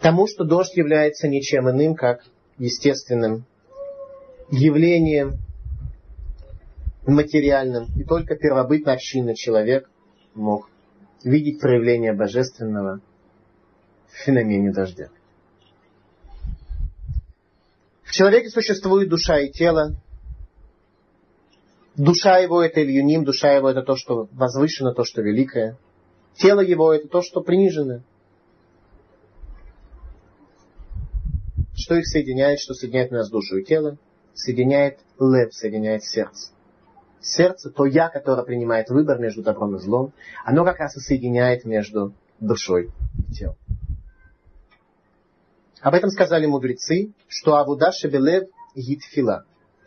тому, что дождь является ничем иным, как естественным явлением, материальным. И только первобытно общинный человек мог видеть проявление божественного феномене дождя. В человеке существует душа и тело. Душа его это Ильюним, душа его это то, что возвышено, то, что великое. Тело его это то, что принижено. Что их соединяет, что соединяет нас душу и тело? Соединяет лев, соединяет сердце. Сердце, то я, которое принимает выбор между добром и злом, оно как раз и соединяет между душой и телом. Об этом сказали мудрецы, что Авуда Шебелев Гитфила.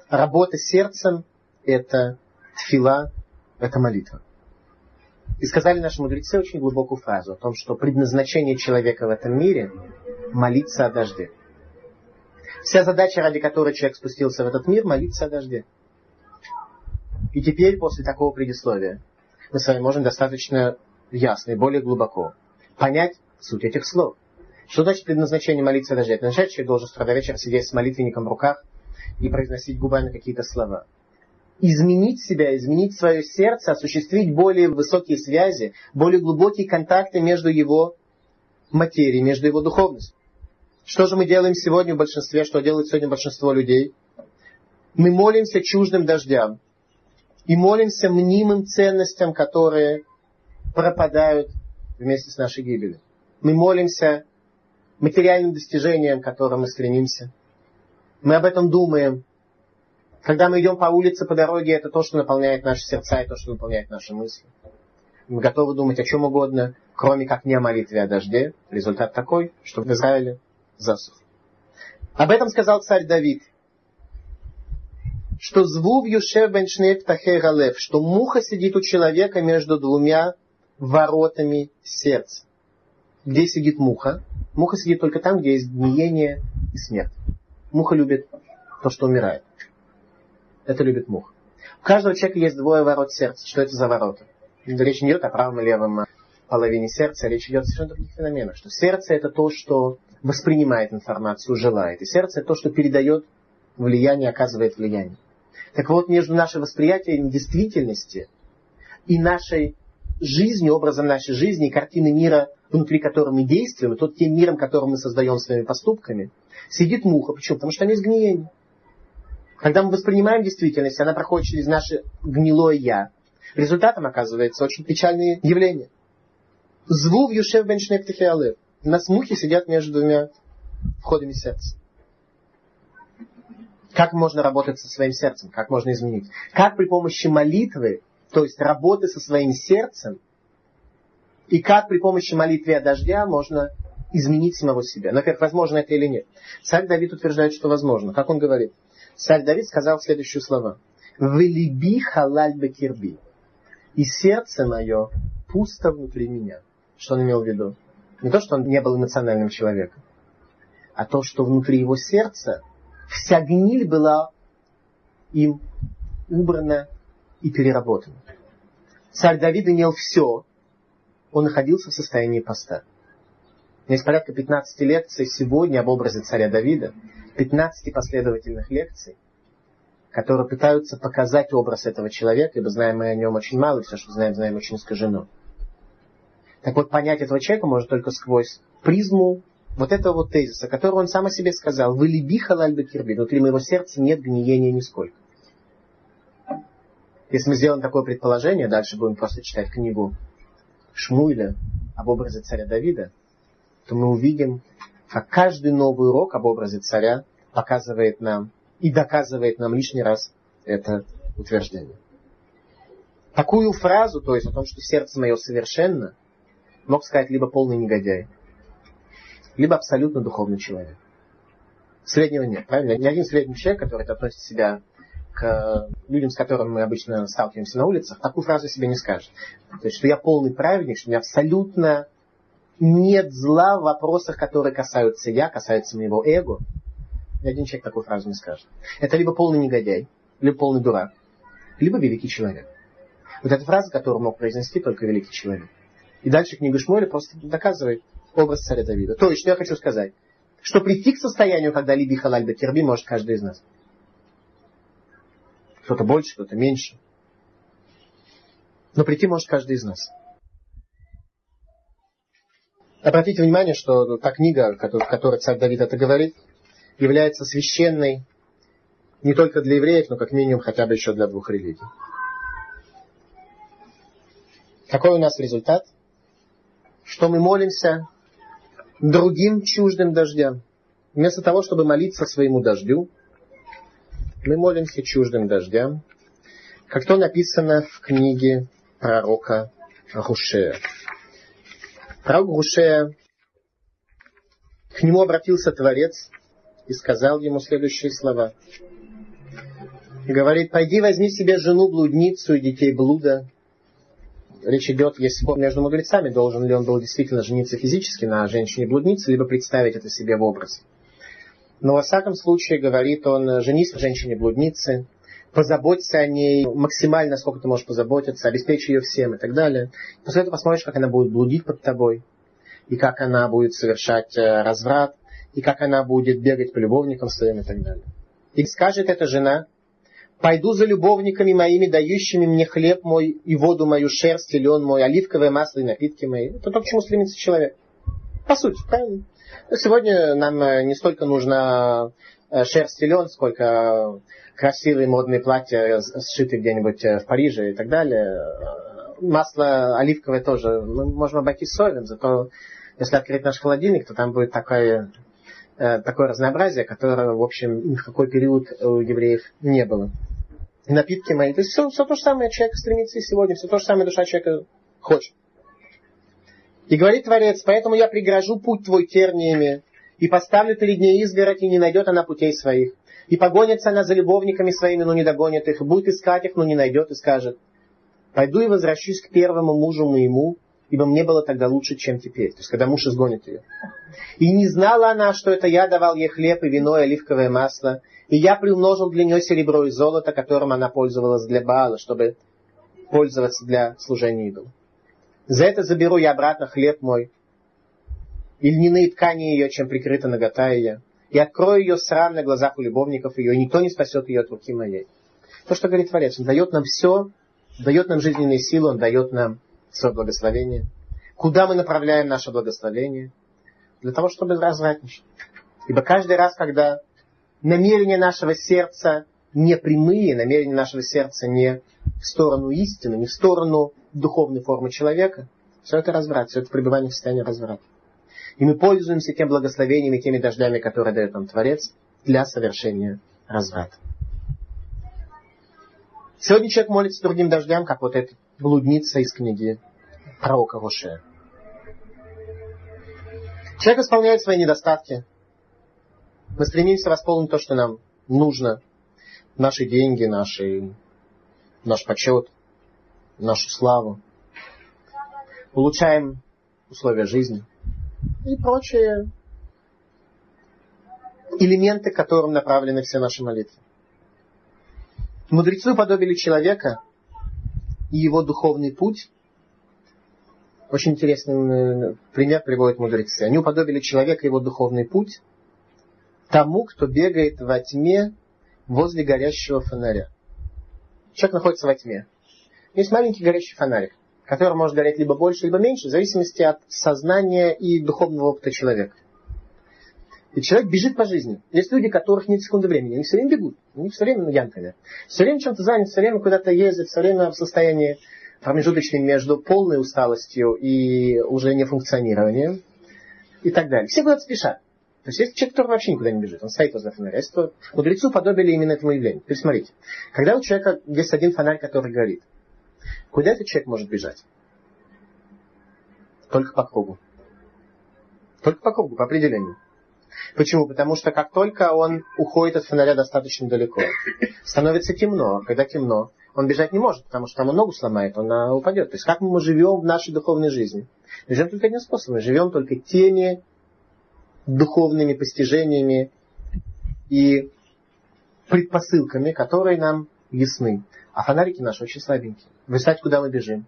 Работа сердцем – это тфила, это молитва. И сказали наши мудрецы очень глубокую фразу о том, что предназначение человека в этом мире – молиться о дожде. Вся задача, ради которой человек спустился в этот мир – молиться о дожде. И теперь, после такого предисловия, мы с вами можем достаточно ясно и более глубоко понять суть этих слов – что значит предназначение молиться что человек должен с до вечера сидеть с молитвенником в руках и произносить губами какие-то слова. Изменить себя, изменить свое сердце, осуществить более высокие связи, более глубокие контакты между его материей, между его духовностью. Что же мы делаем сегодня в большинстве, что делает сегодня большинство людей? Мы молимся чуждым дождям и молимся мнимым ценностям, которые пропадают вместе с нашей гибелью. Мы молимся материальным достижениям, к которым мы стремимся. Мы об этом думаем. Когда мы идем по улице, по дороге, это то, что наполняет наши сердца и то, что наполняет наши мысли. Мы готовы думать о чем угодно, кроме как не о молитве о дожде. Результат такой, что в Израиле засух. Об этом сказал царь Давид. Что звув юшев беншнев галев, что муха сидит у человека между двумя воротами сердца. Где сидит муха? Муха сидит только там, где есть гниение и смерть. Муха любит то, что умирает. Это любит муха. У каждого человека есть двое ворот сердца. Что это за ворота? Речь не идет о правом и левом половине сердца, речь идет о совершенно других феноменах. Что сердце это то, что воспринимает информацию, желает. И сердце это то, что передает влияние, оказывает влияние. Так вот, между нашим восприятием действительности и нашей жизнью, образом нашей жизни, и картины мира, внутри которого мы действуем, тот тем миром, который мы создаем своими поступками, сидит муха. Почему? Потому что там есть гниение. Когда мы воспринимаем действительность, она проходит через наше гнилое «я». Результатом оказывается очень печальные явления. Звув Юшев Беншнек Тефиалев. У нас мухи сидят между двумя входами сердца. Как можно работать со своим сердцем? Как можно изменить? Как при помощи молитвы, то есть работы со своим сердцем, и как при помощи молитвы о дождя можно изменить самого себя? Во-первых, возможно это или нет? Царь Давид утверждает, что возможно. Как он говорит? Царь Давид сказал следующие слова. «Велиби халаль бекирби» и сердце мое пусто внутри меня. Что он имел в виду? Не то, что он не был эмоциональным человеком, а то, что внутри его сердца вся гниль была им убрана и переработана. Царь Давид имел все, он находился в состоянии поста. Есть порядка 15 лекций сегодня об образе царя Давида, 15 последовательных лекций, которые пытаются показать образ этого человека, ибо знаем мы о нем очень мало, и все, что знаем, знаем очень искажено. Так вот, понять этого человека можно только сквозь призму вот этого вот тезиса, который он сам о себе сказал. «Вы либи халаль кирби». Внутри моего сердца нет гниения нисколько. Если мы сделаем такое предположение, дальше будем просто читать книгу Шмуиля об образе царя Давида, то мы увидим, как каждый новый урок об образе царя показывает нам и доказывает нам лишний раз это утверждение. Такую фразу, то есть о том, что сердце мое совершенно, мог сказать либо полный негодяй, либо абсолютно духовный человек. Среднего нет, правильно? Ни один средний человек, который относит себя к людям, с которыми мы обычно сталкиваемся на улицах, такую фразу себе не скажет. То есть, что я полный праведник, что у меня абсолютно нет зла в вопросах, которые касаются я, касаются моего эго. Ни один человек такую фразу не скажет. Это либо полный негодяй, либо полный дурак, либо великий человек. Вот эта фраза, которую мог произнести только великий человек. И дальше книга Шмуэля просто доказывает образ царя Давида. То есть, что я хочу сказать? Что прийти к состоянию, когда либи халаль терби, может каждый из нас. Кто-то больше, кто-то меньше. Но прийти может каждый из нас. Обратите внимание, что та книга, в которой царь Давид это говорит, является священной не только для евреев, но как минимум хотя бы еще для двух религий. Какой у нас результат? Что мы молимся другим чуждым дождям. Вместо того, чтобы молиться своему дождю, мы молимся чуждым дождям, как то написано в книге пророка Рушея. Пророк Рушея, к нему обратился Творец и сказал ему следующие слова. Говорит, пойди возьми себе жену блудницу и детей блуда. Речь идет, есть спор между мудрецами, должен ли он был действительно жениться физически на женщине-блуднице, либо представить это себе в образ. Но во всяком случае, говорит он, женись на женщине-блуднице, позаботься о ней максимально, сколько ты можешь позаботиться, обеспечь ее всем и так далее. После этого посмотришь, как она будет блудить под тобой, и как она будет совершать э, разврат, и как она будет бегать по любовникам своим и так далее. И скажет эта жена, пойду за любовниками моими, дающими мне хлеб мой и воду мою, шерсть и лен мой, оливковое масло и напитки мои. Это то, к чему стремится человек. По сути, правильно? Сегодня нам э, не столько нужно э, шерсть и лен, сколько красивые модные платья, сшиты где-нибудь в Париже и так далее. Масло оливковое тоже. Мы можем обойтись солью, зато если открыть наш холодильник, то там будет такое, э, такое разнообразие, которое, в общем, ни в какой период у евреев не было. Напитки мои. То есть все, все то же самое человек стремится и сегодня, все то же самое душа человека хочет. И говорит Творец, поэтому я пригрожу путь твой терниями, И поставлю перед ней изгородь, и не найдет она путей своих. И погонится она за любовниками своими, но не догонит их. Будет искать их, но не найдет, и скажет, пойду и возвращусь к первому мужу моему, ибо мне было тогда лучше, чем теперь. То есть, когда муж изгонит ее. И не знала она, что это я давал ей хлеб и вино и оливковое масло, и я приумножил для нее серебро и золото, которым она пользовалась для Баала, чтобы пользоваться для служения идолу. За это заберу я обратно хлеб мой, и льняные ткани ее, чем прикрыта нагота ее, и открою ее срам на глазах у любовников ее, и никто не спасет ее от руки моей. То, что говорит Творец, Он дает нам все, дает нам жизненные силы, Он дает нам свое благословение. Куда мы направляем наше благословение? Для того, чтобы развратничать. Ибо каждый раз, когда намерения нашего сердца не прямые, намерения нашего сердца не в сторону истины, не в сторону духовной формы человека, все это разврат, все это пребывание в состоянии разврата. И мы пользуемся тем благословением и теми дождями, которые дает нам Творец, для совершения разврата. Сегодня человек молится другим дождям, как вот эта блудница из книги пророка Роше. Человек исполняет свои недостатки. Мы стремимся восполнить то, что нам нужно. Наши деньги, наши, наш почет, нашу славу. Улучшаем условия жизни и прочие элементы, к которым направлены все наши молитвы. Мудрецы уподобили человека и его духовный путь. Очень интересный пример приводят мудрецы. Они уподобили человека и его духовный путь тому, кто бегает во тьме возле горящего фонаря. Человек находится во тьме. Есть маленький горящий фонарик который может гореть либо больше, либо меньше, в зависимости от сознания и духовного опыта человека. И человек бежит по жизни. Есть люди, которых нет секунды времени. Они все время бегут. Они все время, ну, янками. Все время чем-то занят, все время куда-то ездят, все время в состоянии промежуточном между полной усталостью и уже нефункционированием и так далее. Все куда-то спешат. То есть есть человек, который вообще никуда не бежит, он стоит возле фонаря. Мудрецу подобили именно этому явлению. Теперь смотрите, когда у человека есть один фонарь, который горит, Куда этот человек может бежать? Только по кругу. Только по кругу, по определению. Почему? Потому что как только он уходит от фонаря достаточно далеко, становится темно. Когда темно, он бежать не может, потому что там он ногу сломает, он упадет. То есть как мы живем в нашей духовной жизни? Мы живем только одним способом. Мы живем только теми духовными постижениями и предпосылками, которые нам ясны. А фонарики наши очень слабенькие. Вы знаете, куда мы бежим?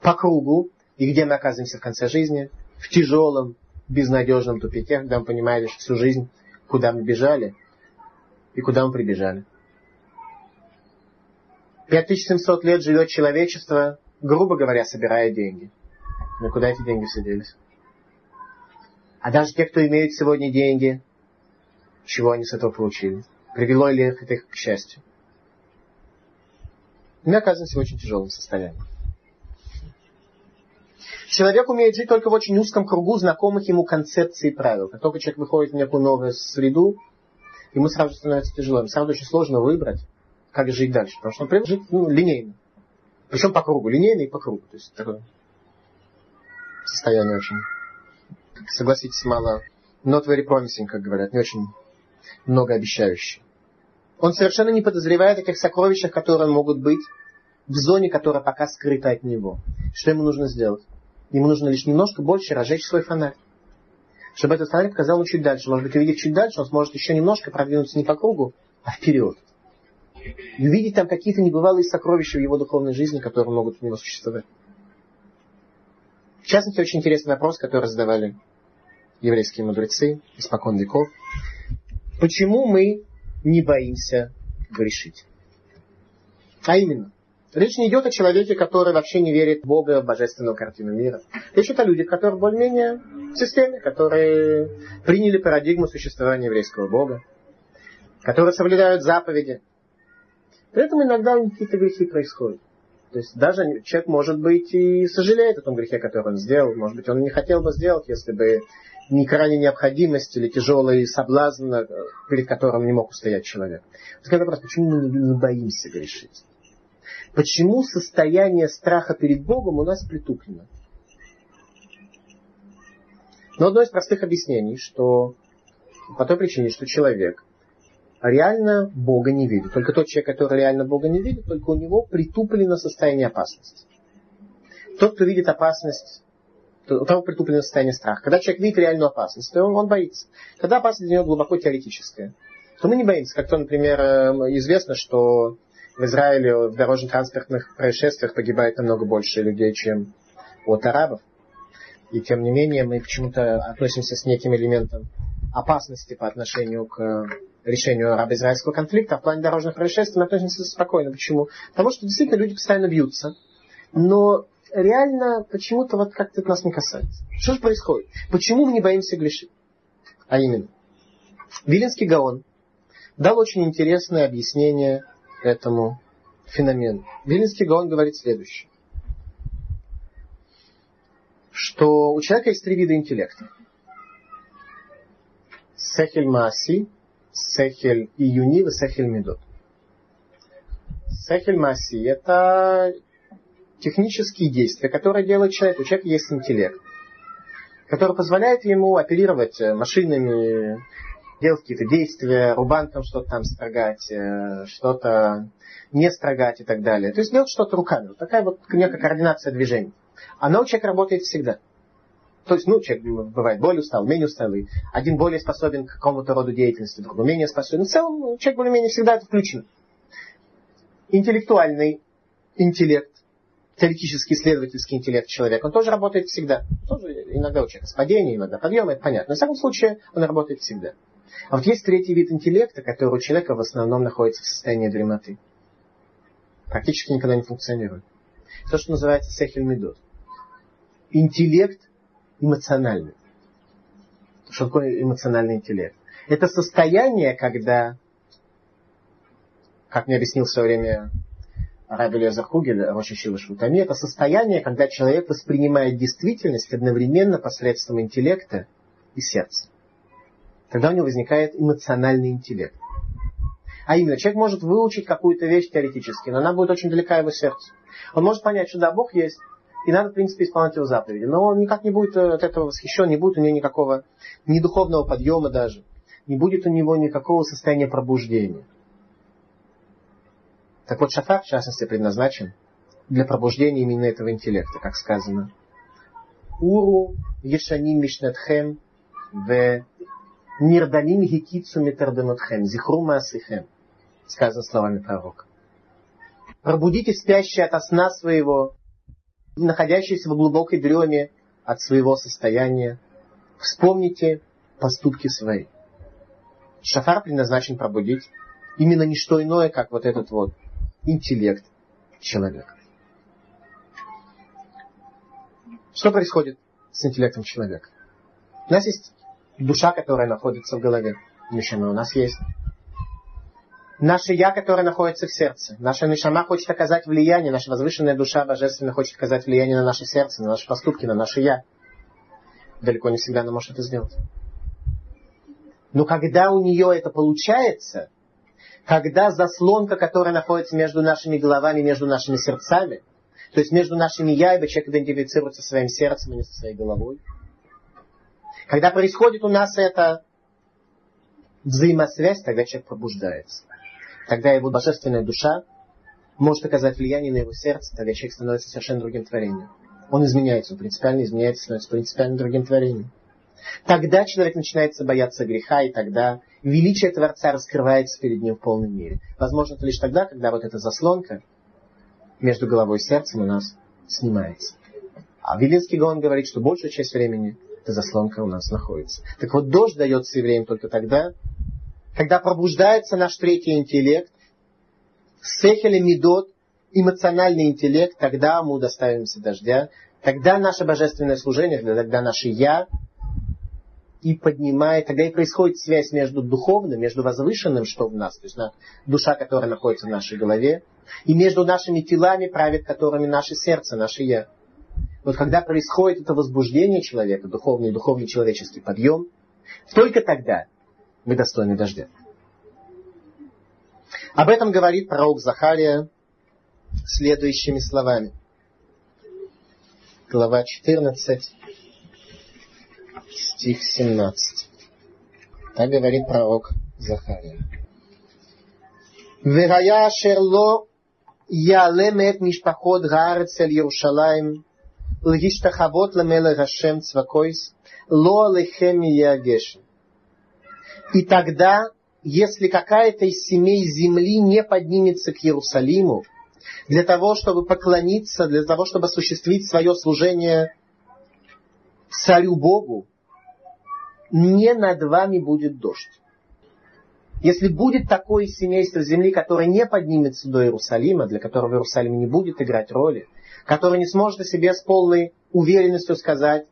По кругу. И где мы оказываемся в конце жизни? В тяжелом, безнадежном тупике, когда мы понимаем лишь всю жизнь, куда мы бежали и куда мы прибежали. 5700 лет живет человечество, грубо говоря, собирая деньги. Но куда эти деньги все делись? А даже те, кто имеют сегодня деньги, чего они с этого получили? Привело ли их это к счастью? Мы оказываемся в очень тяжелом состоянии. Человек умеет жить только в очень узком кругу знакомых ему концепций и правил. Как только человек выходит в некую новую среду, ему сразу становится тяжело. Ему сразу очень сложно выбрать, как жить дальше. Потому что он привык жить ну, линейно. Причем по кругу. Линейно и по кругу. То есть такое состояние очень, согласитесь, мало not very promising, как говорят, не очень многообещающее. Он совершенно не подозревает о тех сокровищах, которые могут быть в зоне, которая пока скрыта от него. Что ему нужно сделать? Ему нужно лишь немножко больше разжечь свой фонарь. Чтобы этот фонарь показал чуть дальше. Может быть, увидев чуть дальше, он сможет еще немножко продвинуться не по кругу, а вперед. И увидеть там какие-то небывалые сокровища в его духовной жизни, которые могут у него существовать. В частности, очень интересный вопрос, который задавали еврейские мудрецы испокон веков. Почему мы не боимся грешить. А именно, речь не идет о человеке, который вообще не верит в Бога, в божественную картину мира. Речь идет о людях, которые более-менее в системе, которые приняли парадигму существования еврейского Бога, которые соблюдают заповеди. При этом иногда у них какие-то грехи происходят. То есть даже человек, может быть, и сожалеет о том грехе, который он сделал. Может быть, он не хотел бы сделать, если бы не крайняя необходимость или тяжелый соблазн, э, перед которым не мог устоять человек. Такой вопрос, почему мы не боимся грешить? Почему состояние страха перед Богом у нас притуплено? Но одно из простых объяснений, что По той причине, что человек реально Бога не видит. Только тот человек, который реально Бога не видит, только у него притуплено состояние опасности. Тот, кто видит опасность, у того притуплено состояние страха. Когда человек видит реальную опасность, то он, он боится. Когда опасность для него глубоко теоретическая, то мы не боимся. Как то, например, э, известно, что в Израиле в дорожно-транспортных происшествиях погибает намного больше людей, чем от арабов. И тем не менее мы почему-то относимся с неким элементом опасности по отношению к решению арабо-израильского конфликта, а в плане дорожных происшествий мы относимся спокойно. Почему? Потому что действительно люди постоянно бьются. Но реально почему-то вот как-то это нас не касается. Что же происходит? Почему мы не боимся грешить? А именно, Виленский Гаон дал очень интересное объяснение этому феномену. Виленский Гаон говорит следующее. Что у человека есть три вида интеллекта. Сехель Мааси, Сехель Июни и Сехель Медот. Сехель Маси – это технические действия, которые делает человек. У человека есть интеллект, который позволяет ему оперировать машинами, делать какие-то действия, рубанком что-то там строгать, э, что-то не строгать и так далее. То есть делать что-то руками. Вот такая вот некая координация движений. Она у человека работает всегда. То есть, ну, человек бывает более устал, менее усталый. Один более способен к какому-то роду деятельности, другой менее способен. В целом, ну, человек более-менее всегда это включен. Интеллектуальный интеллект, теоретический исследовательский интеллект человека, он тоже работает всегда. Тоже иногда у человека с падением, иногда подъем, это понятно. Но, в всяком случае, он работает всегда. А вот есть третий вид интеллекта, который у человека в основном находится в состоянии дремоты. Практически никогда не функционирует. То, что называется сехель медот. Интеллект эмоциональный. Что такое эмоциональный интеллект? Это состояние, когда, как мне объяснил в свое время Раби Лезер Хугель, Роша Шива Шутами, это состояние, когда человек воспринимает действительность одновременно посредством интеллекта и сердца. Тогда у него возникает эмоциональный интеллект. А именно, человек может выучить какую-то вещь теоретически, но она будет очень далека его сердцу. Он может понять, что да, Бог есть, и надо, в принципе, исполнять его заповеди. Но он никак не будет от этого восхищен, не будет у него никакого ни духовного подъема даже, не будет у него никакого состояния пробуждения. Так вот, шафар, в частности, предназначен для пробуждения именно этого интеллекта, как сказано. Уру ешаним мишнатхем в нирдалим хикицу метарденотхем, зихру маасихем, сказано словами пророка. Пробудите спящие от сна своего, находящиеся в глубокой дреме от своего состояния. Вспомните поступки свои. Шафар предназначен пробудить именно не что иное, как вот этот вот интеллект человека. Что происходит с интеллектом человека? У нас есть душа, которая находится в голове. Нишама у нас есть. Наше Я, которое находится в сердце. Наша Нишама хочет оказать влияние, наша возвышенная душа божественная хочет оказать влияние на наше сердце, на наши поступки, на наше Я. Далеко не всегда она может это сделать. Но когда у нее это получается, когда заслонка, которая находится между нашими головами, между нашими сердцами, то есть между нашими я, ибо человек идентифицируется своим сердцем, а не со своей головой. Когда происходит у нас эта взаимосвязь, тогда человек пробуждается. Тогда его божественная душа может оказать влияние на его сердце, тогда человек становится совершенно другим творением. Он изменяется, он принципиально изменяется, становится принципиально другим творением. Тогда человек начинается бояться греха, и тогда величие Творца раскрывается перед ним в полной мере. Возможно, это лишь тогда, когда вот эта заслонка между головой и сердцем у нас снимается. А Вилинский Гаон говорит, что большую часть времени эта заслонка у нас находится. Так вот, дождь дается евреям только тогда, когда пробуждается наш третий интеллект, сехеле медот, эмоциональный интеллект, тогда мы удоставимся дождя, тогда наше божественное служение, тогда наше «я» и поднимает, тогда и происходит связь между духовным, между возвышенным, что в нас, то есть душа, которая находится в нашей голове, и между нашими телами, правит которыми наше сердце, наше «я» вот когда происходит это возбуждение человека, духовный и духовный человеческий подъем, только тогда мы достойны дождя. Об этом говорит пророк Захария следующими словами. Глава 14, стих 17. Так говорит пророк Захария. Верая шерло ялемет мишпахот гаарцель Иерушалаем Льистахавот ламелах Ашем цвакойс, ло ягешин. И тогда, если какая-то из семей земли не поднимется к Иерусалиму, для того, чтобы поклониться, для того, чтобы осуществить свое служение царю Богу, не над вами будет дождь. Если будет такое семейство земли, которое не поднимется до Иерусалима, для которого Иерусалим не будет играть роли, которое не сможет о себе с полной уверенностью сказать,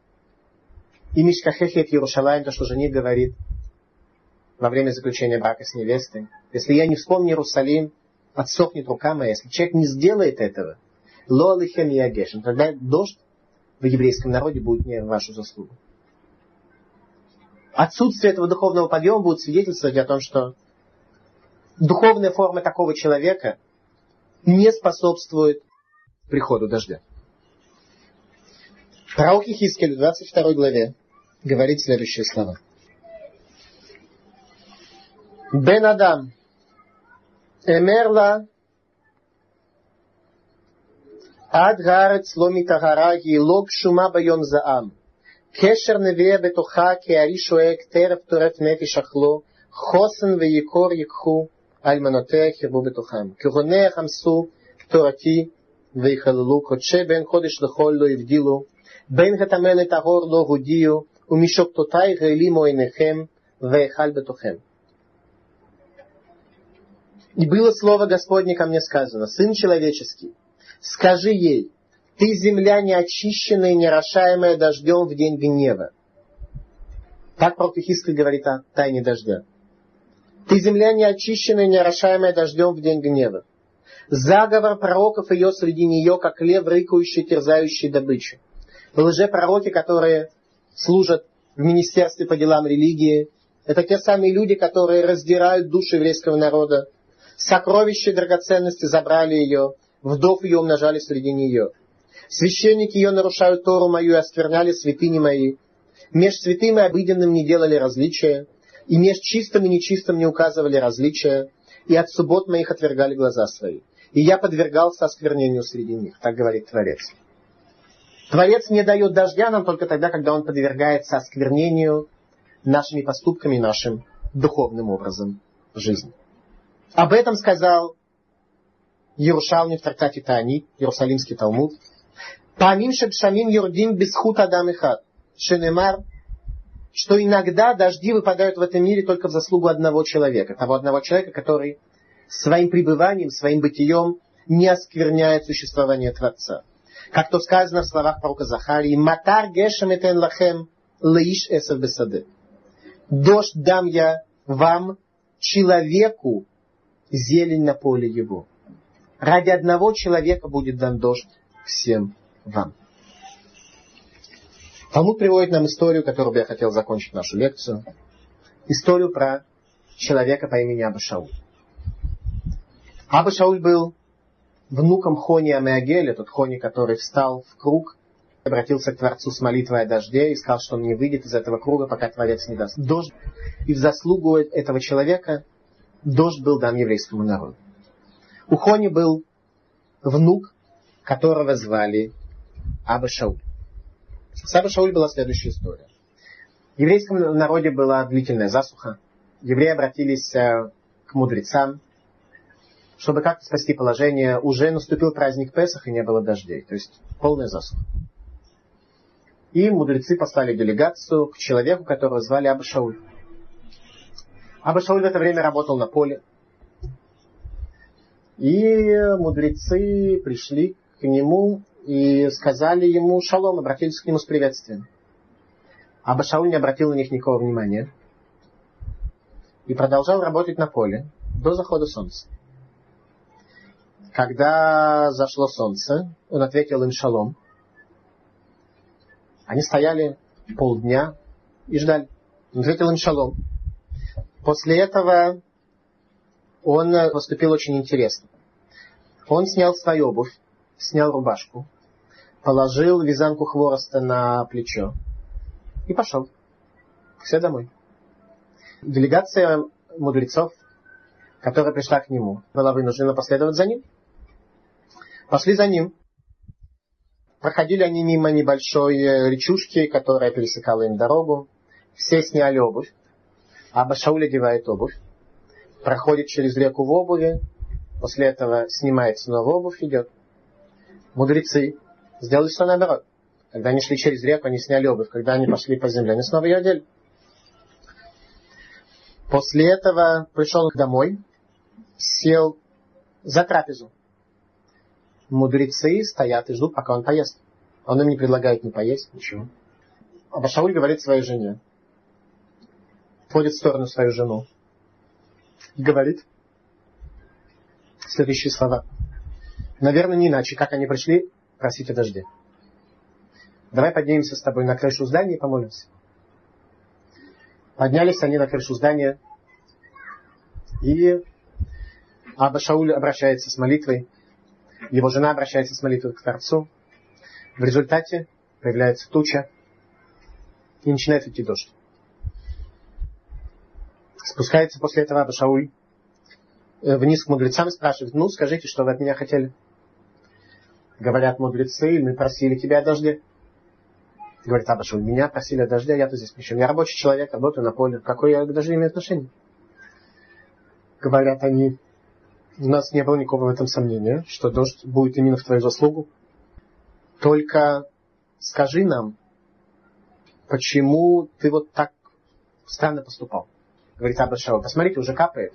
и Мишкахехет Иерушалаем, то, что жених говорит во время заключения брака с невестой. Если я не вспомню Иерусалим, отсохнет рука моя. Если человек не сделает этого, ло алихем ягешем, тогда дождь в еврейском народе будет не вашу заслугу. Отсутствие этого духовного подъема будет свидетельствовать о том, что духовная форма такого человека не способствует приходу дождя. Пророк Хискель в 22 главе говорит следующие слова. Бен Адам, Эмерла, עד הארץ לא מטהרה היא לא גשומה ביום זעם. קשר נביאה בתוכה כי הארי שואג טרף טורף נפש אכלו, חוסן ויקור ייקחו, אלמנותיה חרבו בתוכם. כהונה יחמסו תורתי ויחללו, קודשי בין חודש לחול לא הבדילו, בין הטמא לטהור לא הודיעו, ומשוקטותי העלימו עיניכם, והיכל בתוכם. И было слово Господне ко мне сказано, Сын человеческий, скажи ей, ты земля неочищенная и нерошаемая дождем в день гнева. Так пророк Ихискель говорит о тайне дождя. Ты земля неочищенная и нерошаемая дождем в день гнева. Заговор пророков ее среди нее, как лев, рыкающий, терзающий добычу. Лжепророки, которые служат в Министерстве по делам религии, это те самые люди, которые раздирают души еврейского народа, Сокровища и драгоценности забрали ее, вдов ее умножали среди нее. Священники ее нарушают Тору мою и оскверняли святыни мои. Меж святым и обыденным не делали различия, и меж чистым и нечистым не указывали различия, и от суббот моих отвергали глаза свои. И я подвергался осквернению среди них, так говорит Творец. Творец не дает дождя нам только тогда, когда он подвергается осквернению нашими поступками, нашим духовным образом жизни. Об этом сказал Ярушалми в трактате Тани, Иерусалимский Талмуд. Памим шебшамим юрдим бесхут адам ихат. Шенемар, что иногда дожди выпадают в этом мире только в заслугу одного человека. Того одного человека, который своим пребыванием, своим бытием не оскверняет существование Творца. Как то сказано в словах пророка Захарии, «Матар гешем этен лахем лаиш эсер бесаде». Дождь дам я вам, человеку, зелень на поле его. Ради одного человека будет дан дождь всем вам. Талмуд приводит нам историю, которую бы я хотел закончить нашу лекцию. Историю про человека по имени Аба Шауль. Аба Шауль был внуком Хони Амеагеля, тот Хони, который встал в круг, обратился к Творцу с молитвой о дожде и сказал, что он не выйдет из этого круга, пока Творец не даст дождь. И в заслугу этого человека дождь был дан еврейскому народу. У Хони был внук, которого звали Аба Шауль. С Шауль была следующая история. В еврейском народе была длительная засуха. Евреи обратились э, к мудрецам, чтобы как-то спасти положение. Уже наступил праздник Песах и не было дождей. То есть полная засуха. И мудрецы послали делегацию к человеку, которого звали Аба Шауль. Аба Шауль в это время работал на поле. И мудрецы пришли к нему и сказали ему шалом, обратились к нему с приветствием. Аба Шауль не обратил на них никакого внимания и продолжал работать на поле до захода солнца. Когда зашло солнце, он ответил им шалом. Они стояли полдня и ждали. Он ответил им шалом. После этого он поступил очень интересно. Он снял свою обувь, снял рубашку, положил вязанку хвороста на плечо и пошел. Все домой. Делегация мудрецов, которая пришла к нему, была вынуждена последовать за ним. Пошли за ним. Проходили они мимо небольшой э, речушки, которая пересекала им дорогу. Все сняли обувь. А Башауль одевает обувь. Проходит через реку в обуви. После этого снимает снова обувь, идет. Мудрецы сделали все наоборот. Когда они шли через реку, они сняли обувь. Когда они пошли по земле, они снова ее одели. После этого пришел домой, сел за трапезу. Мудрецы стоят и ждут, пока он поест. Он им не предлагает не поесть, ничего. А Башауль говорит своей жене, вводит в сторону свою жену и говорит следующие слова. Наверное, не иначе, как они пришли просить о дожде. Давай поднимемся с тобой на крышу здания и помолимся. Поднялись они на крышу здания, и Аба Шауль обращается с молитвой, его жена обращается с молитвой к Творцу. В результате появляется туча, и начинает идти дождь. Спускается после этого Аба Шауль э, вниз к мудрецам, спрашивает, ну, скажите, что вы от меня хотели? Говорят мудрецы, мы просили тебя о дожде. Говорит Абашуль, меня просили о дожде, а я-то здесь причем. Я рабочий человек, работаю на поле. Какое я к дождю имею отношение? Говорят они, у нас не было никакого в этом сомнения, что дождь будет именно в твою заслугу. Только скажи нам, почему ты вот так странно поступал? Говорит Абашал, посмотрите, уже капает.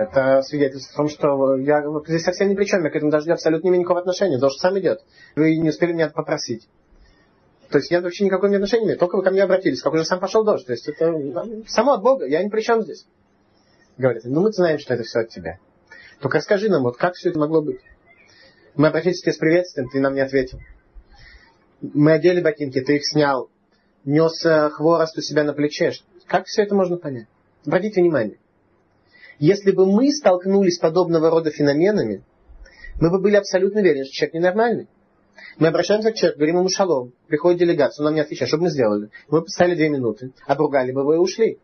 Это свидетельство о том, что я здесь совсем ни при чем, я к этому дождю абсолютно не имею никакого отношения. Дождь сам идет. Вы не успели меня попросить. То есть я вообще никакого отношения не имею. Только вы ко мне обратились, как уже сам пошел дождь. То есть это само от Бога, я ни при чем здесь. Говорит, ну мы знаем, что это все от тебя. Только расскажи нам, вот как все это могло быть. Мы обратились к тебе с приветствием, ты нам не ответил. Мы одели ботинки, ты их снял. Нес э, хворост у себя на плече. Как все это можно понять? Обратите внимание. Если бы мы столкнулись с подобного рода феноменами, мы бы были абсолютно уверены, что человек ненормальный. Мы обращаемся к человеку, говорим ему шалом. Приходит делегация, он нам не отвечает. Что бы мы сделали? Мы поставили две минуты, обругали бы его и ушли.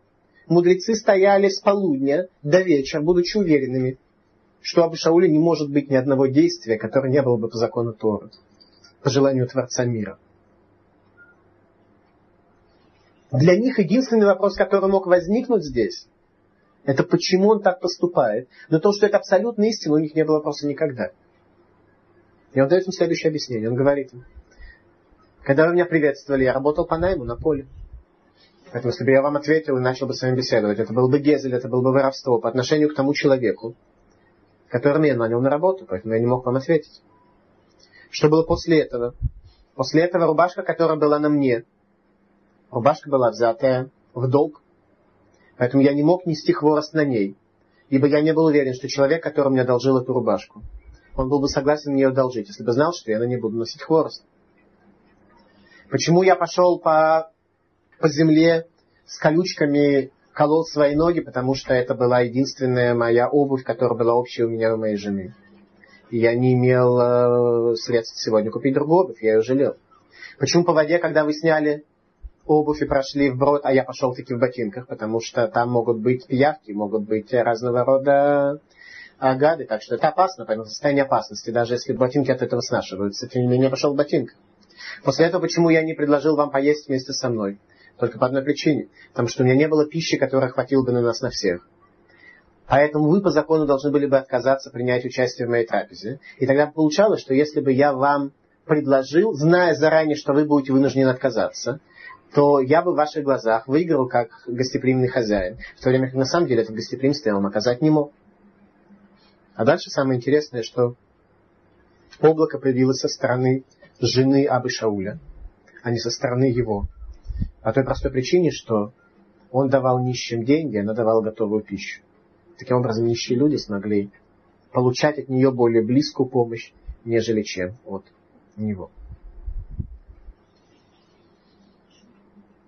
Мудрецы стояли с полудня до вечера, будучи уверенными, что об Шауле не может быть ни одного действия, которое не было бы по закону Тора, по желанию Творца мира. Для них единственный вопрос, который мог возникнуть здесь, это почему он так поступает. Но то, что это абсолютная истина, у них не было вопроса никогда. И он дает им следующее объяснение. Он говорит им, когда вы меня приветствовали, я работал по найму на поле. Поэтому, если бы я вам ответил и начал бы с вами беседовать, это был бы гезель, это было бы воровство по отношению к тому человеку, которого я нанял на работу, поэтому я не мог вам ответить. Что было после этого? После этого рубашка, которая была на мне, рубашка была взятая в долг, поэтому я не мог нести хворост на ней, ибо я не был уверен, что человек, который мне одолжил эту рубашку, он был бы согласен мне одолжить, если бы знал, что я на ней буду носить хворост. Почему я пошел по, по земле с колючками, колол свои ноги, потому что это была единственная моя обувь, которая была общая у меня и у моей жены. И я не имел э, средств сегодня купить другую обувь, я ее жалел. Почему по воде, когда вы сняли обувь и прошли в брод, а я пошел таки в ботинках, потому что там могут быть пиявки, могут быть разного рода гады, так что это опасно, поэтому состояние опасности, даже если ботинки от этого снашиваются. Тем не менее, пошел в ботинках. После этого, почему я не предложил вам поесть вместе со мной? Только по одной причине. Потому что у меня не было пищи, которая хватила бы на нас на всех. Поэтому вы по закону должны были бы отказаться принять участие в моей трапезе. И тогда получалось, что если бы я вам предложил, зная заранее, что вы будете вынуждены отказаться, то я бы в ваших глазах выиграл как гостеприимный хозяин, в то время как на самом деле это гостеприимство я вам оказать не мог. А дальше самое интересное, что облако появилось со стороны жены Абы Шауля, а не со стороны его. По той простой причине, что он давал нищим деньги, она давала готовую пищу. Таким образом, нищие люди смогли получать от нее более близкую помощь, нежели чем от него.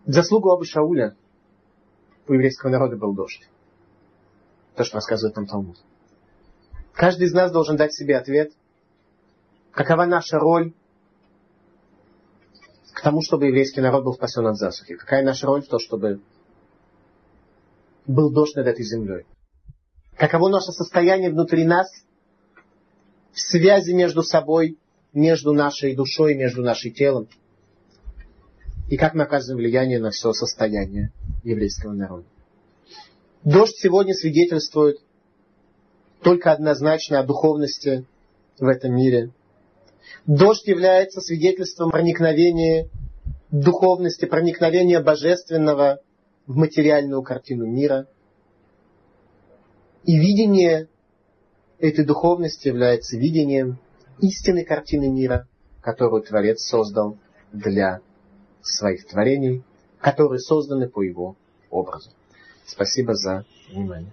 Заслугу Абу Шауля у еврейского народа был дождь. То, что рассказывает нам Талмуд. Каждый из нас должен дать себе ответ, какова наша роль к тому, чтобы еврейский народ был спасен от засухи. Какая наша роль в том, чтобы был дождь над этой землей. Каково наше состояние внутри нас в связи между собой, между нашей душой, между нашим телом. И как мы оказываем влияние на все состояние еврейского народа. Дождь сегодня свидетельствует только однозначно о духовности в этом мире. Дождь является свидетельством проникновения духовности, проникновения божественного в материальную картину мира. И видение этой духовности является видением истинной картины мира, которую Творец создал для своих творений, которые созданы по его образу. Спасибо за внимание.